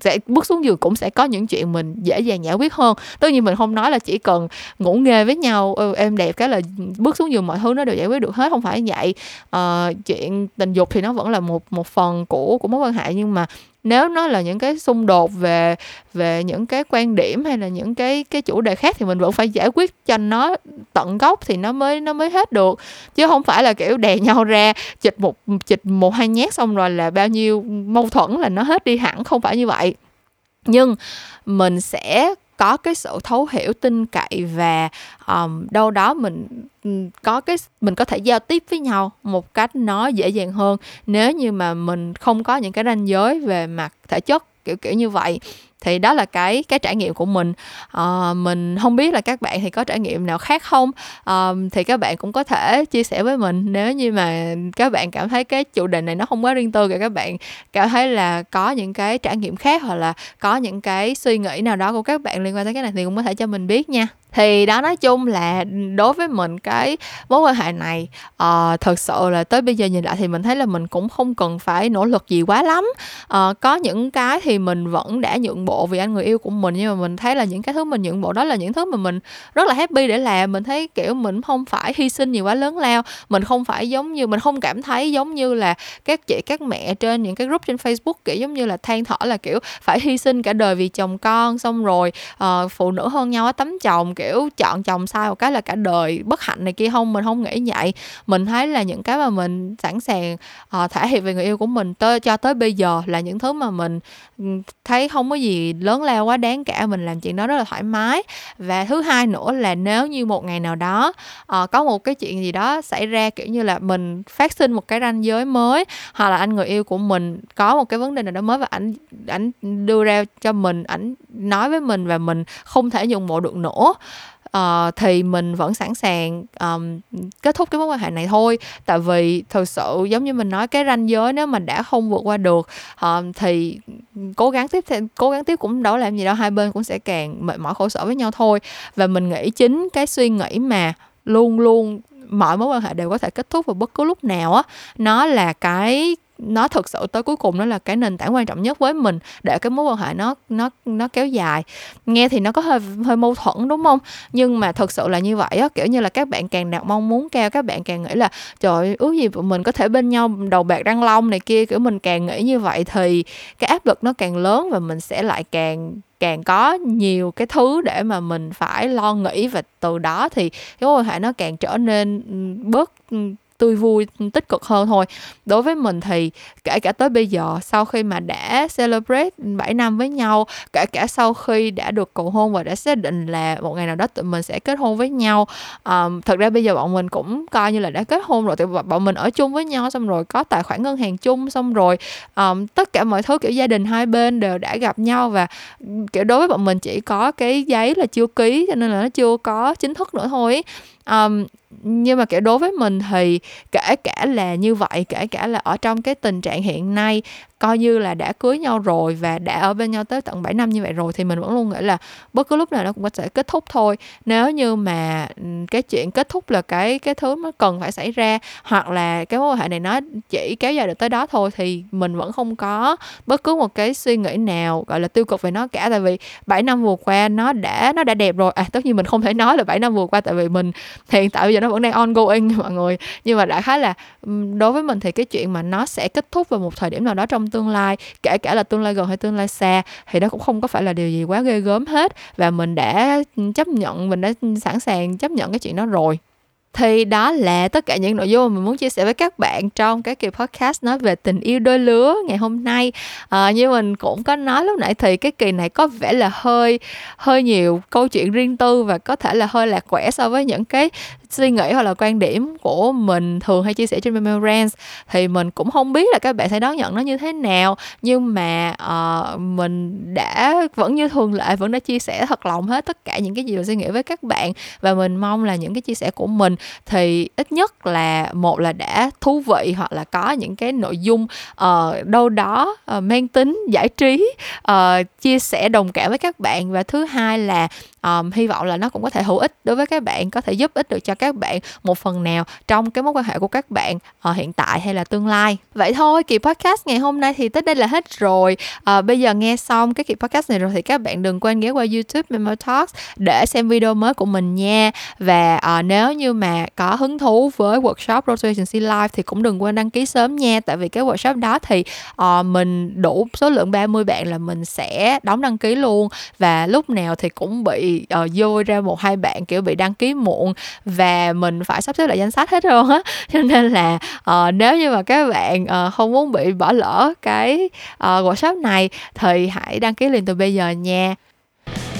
sẽ bước xuống giường cũng sẽ có những chuyện mình dễ dàng giải quyết hơn. Tất nhiên mình không nói là chỉ cần ngủ nghề với nhau ừ, em đẹp cái là bước xuống giường mọi thứ nó đều giải quyết được hết không phải vậy. À, chuyện tình dục thì nó vẫn là một một phần của của mối quan hệ nhưng mà nếu nó là những cái xung đột về về những cái quan điểm hay là những cái cái chủ đề khác thì mình vẫn phải giải quyết cho nó tận gốc thì nó mới nó mới hết được. Chứ không phải là, kiểu, đè nhau ra, chịch một chịch một, hai nhát xong rồi là bao nhiêu mâu thuẫn là nó hết đi hẳn, không phải như vậy. Nhưng mình sẽ có cái sự thấu hiểu tin cậy và um, đâu đó mình có cái mình có thể giao tiếp với nhau một cách nó dễ dàng hơn. Nếu như mà mình không có những cái ranh giới về mặt thể chất kiểu kiểu như vậy. Thì đó là cái cái trải nghiệm của mình. À, mình không biết là các bạn thì có trải nghiệm nào khác không? À, thì các bạn cũng có thể chia sẻ với mình. Nếu như mà các bạn cảm thấy cái chủ đề này nó không quá riêng tư thì các bạn cảm thấy là có những cái trải nghiệm khác hoặc là có những cái suy nghĩ nào đó của các bạn liên quan tới cái này thì cũng có thể cho mình biết nha thì đó nói chung là đối với mình cái mối quan hệ này uh, thật sự là tới bây giờ nhìn lại thì mình thấy là mình cũng không cần phải nỗ lực gì quá lắm. Uh, có những cái thì mình vẫn đã nhượng bộ vì anh người yêu của mình nhưng mà mình thấy là những cái thứ mình nhượng bộ đó là những thứ mà mình rất là happy để làm. Mình thấy kiểu mình không phải hy sinh gì quá lớn lao. Mình không phải giống như mình không cảm thấy giống như là các chị các mẹ trên những cái group trên facebook kiểu giống như là than thở là kiểu phải hy sinh cả đời vì chồng con xong rồi uh, phụ nữ hơn nhau tấm chồng kiểu kiểu chọn chồng sai một cái là cả đời bất hạnh này kia. Không mình không nghĩ vậy. Mình thấy là những cái mà mình sẵn sàng uh, thể hiện về người yêu của mình tới cho tới bây giờ là những thứ mà mình ừ, thấy không có gì lớn lao quá đáng cả. Mình làm chuyện đó rất là thoải mái. Và thứ hai nữa là nếu như một ngày nào đó uh, có một cái chuyện gì đó xảy ra kiểu như là mình phát sinh một cái ranh giới mới hoặc là anh người yêu của mình có một cái vấn đề nào đó mới và ảnh ảnh đưa ra cho mình ảnh nói với mình và mình không thể nhượng bộ được nữa uh, thì mình vẫn sẵn sàng um, kết thúc cái mối quan hệ này thôi. Tại vì thực sự giống như mình nói cái ranh giới nếu mà đã không vượt qua được uh, thì cố gắng tiếp theo cố gắng tiếp cũng đâu làm gì đâu hai bên cũng sẽ càng mệt mỏi khổ sở với nhau thôi. Và mình nghĩ chính cái suy nghĩ mà luôn luôn mọi mối quan hệ đều có thể kết thúc vào bất cứ lúc nào á nó là cái nó thực sự tới cuối cùng nó là cái nền tảng quan trọng nhất với mình để cái mối quan hệ nó nó nó kéo dài. Nghe thì nó có hơi hơi mâu thuẫn, đúng không? Nhưng mà thực sự là như vậy á, kiểu như là các bạn càng đạt mong muốn cao, các bạn càng nghĩ là, trời ước gì mình có thể bên nhau, đầu bạc răng long này kia. Kiểu mình càng nghĩ như vậy thì cái áp lực nó càng lớn và mình sẽ lại càng càng có nhiều cái thứ để mà mình phải lo nghĩ và từ đó thì cái mối quan hệ nó càng trở nên ừ, bớt ừ, tươi vui tích cực hơn thôi. Đối với mình thì kể cả tới bây giờ sau khi mà đã celebrate 7 năm với nhau kể cả sau khi đã được cầu hôn và đã xác định là một ngày nào đó tụi mình sẽ kết hôn với nhau um, thật ra bây giờ bọn mình cũng coi như là đã kết hôn rồi thì bọn mình ở chung với nhau xong rồi có tài khoản ngân hàng chung xong rồi um, tất cả mọi thứ kiểu gia đình hai bên đều đã gặp nhau và kiểu đối với bọn mình chỉ có cái giấy là chưa ký cho nên là nó chưa có chính thức nữa thôi um, nhưng mà kiểu đối với mình thì kể cả là như vậy kể cả là ở trong cái tình trạng hiện nay coi như là đã cưới nhau rồi và đã ở bên nhau tới tận 7 năm như vậy rồi thì mình vẫn luôn nghĩ là bất cứ lúc nào nó cũng có thể kết thúc thôi. Nếu như mà ừ, cái chuyện kết thúc là cái cái thứ nó cần phải xảy ra hoặc là cái mối quan hệ này nó chỉ kéo dài được tới đó thôi thì mình vẫn không có bất cứ một cái suy nghĩ nào, gọi là, tiêu cực về nó cả. Tại vì 7 năm vừa qua nó đã nó đã đẹp rồi. À tất nhiên mình không thể nói là 7 năm vừa qua tại vì mình hiện tại bây giờ nó vẫn đang ongoing, mọi người. Nhưng mà đã khá là ừ, đối với mình thì cái chuyện mà nó sẽ kết thúc vào một thời điểm nào đó trong tương lai, kể cả là tương lai gần hay tương lai xa, thì đó cũng không có phải là điều gì quá ghê gớm hết. Và mình đã chấp nhận, mình đã sẵn sàng chấp nhận cái chuyện đó rồi thì đó là tất cả những nội dung mà mình muốn chia sẻ với các bạn trong cái kỳ podcast nói về tình yêu đôi lứa ngày hôm nay. À, như mình cũng có nói lúc nãy thì cái kỳ này có vẻ là hơi hơi nhiều câu chuyện riêng tư và có thể là hơi lạc quẻ so với những cái suy nghĩ hoặc là quan điểm của mình thường hay chia sẻ trên Memorance thì mình cũng không biết là các bạn sẽ đón nhận nó như thế nào nhưng mà uh, mình đã vẫn như thường lệ vẫn đã chia sẻ thật lòng hết tất cả những cái gì mình suy nghĩ với các bạn. Và mình mong là những cái chia sẻ của mình thì ít nhất là một là đã thú vị hoặc là có những cái nội dung uh, đâu đó uh, mang tính giải trí uh, chia sẻ đồng cảm với các bạn. Và thứ hai là um, hy vọng là nó cũng có thể hữu ích đối với các bạn có thể giúp ích được cho các bạn một phần nào trong cái mối quan hệ của các bạn uh, hiện tại hay là tương lai. Vậy thôi kỳ podcast ngày hôm nay thì tới đây là hết rồi. Uh, bây giờ nghe xong cái kỳ podcast này rồi thì các bạn đừng quên ghé qua youtube Memo Talks để xem video mới của mình nha. Và uh, nếu như mà có hứng thú với workshop Road to Agency Live thì cũng đừng quên đăng ký sớm nha. Tại vì cái workshop đó thì uh, mình đủ số lượng 30 bạn là mình sẽ đóng đăng ký luôn. Và lúc nào thì cũng bị uh, vô ra một hai bạn kiểu bị đăng ký muộn và mình phải sắp xếp lại danh sách hết luôn á cho nên là uh, nếu như mà các bạn uh, không muốn bị bỏ lỡ cái uh, workshop này thì hãy đăng ký liền từ bây giờ nha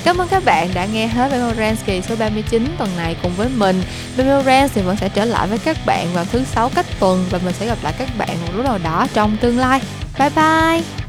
Cảm ơn các bạn đã nghe hết Memorance kỳ số 39 tuần này cùng với mình. Memorance thì vẫn sẽ trở lại với các bạn vào thứ sáu cách tuần và mình sẽ gặp lại các bạn một lúc nào đó trong tương lai. Bye bye!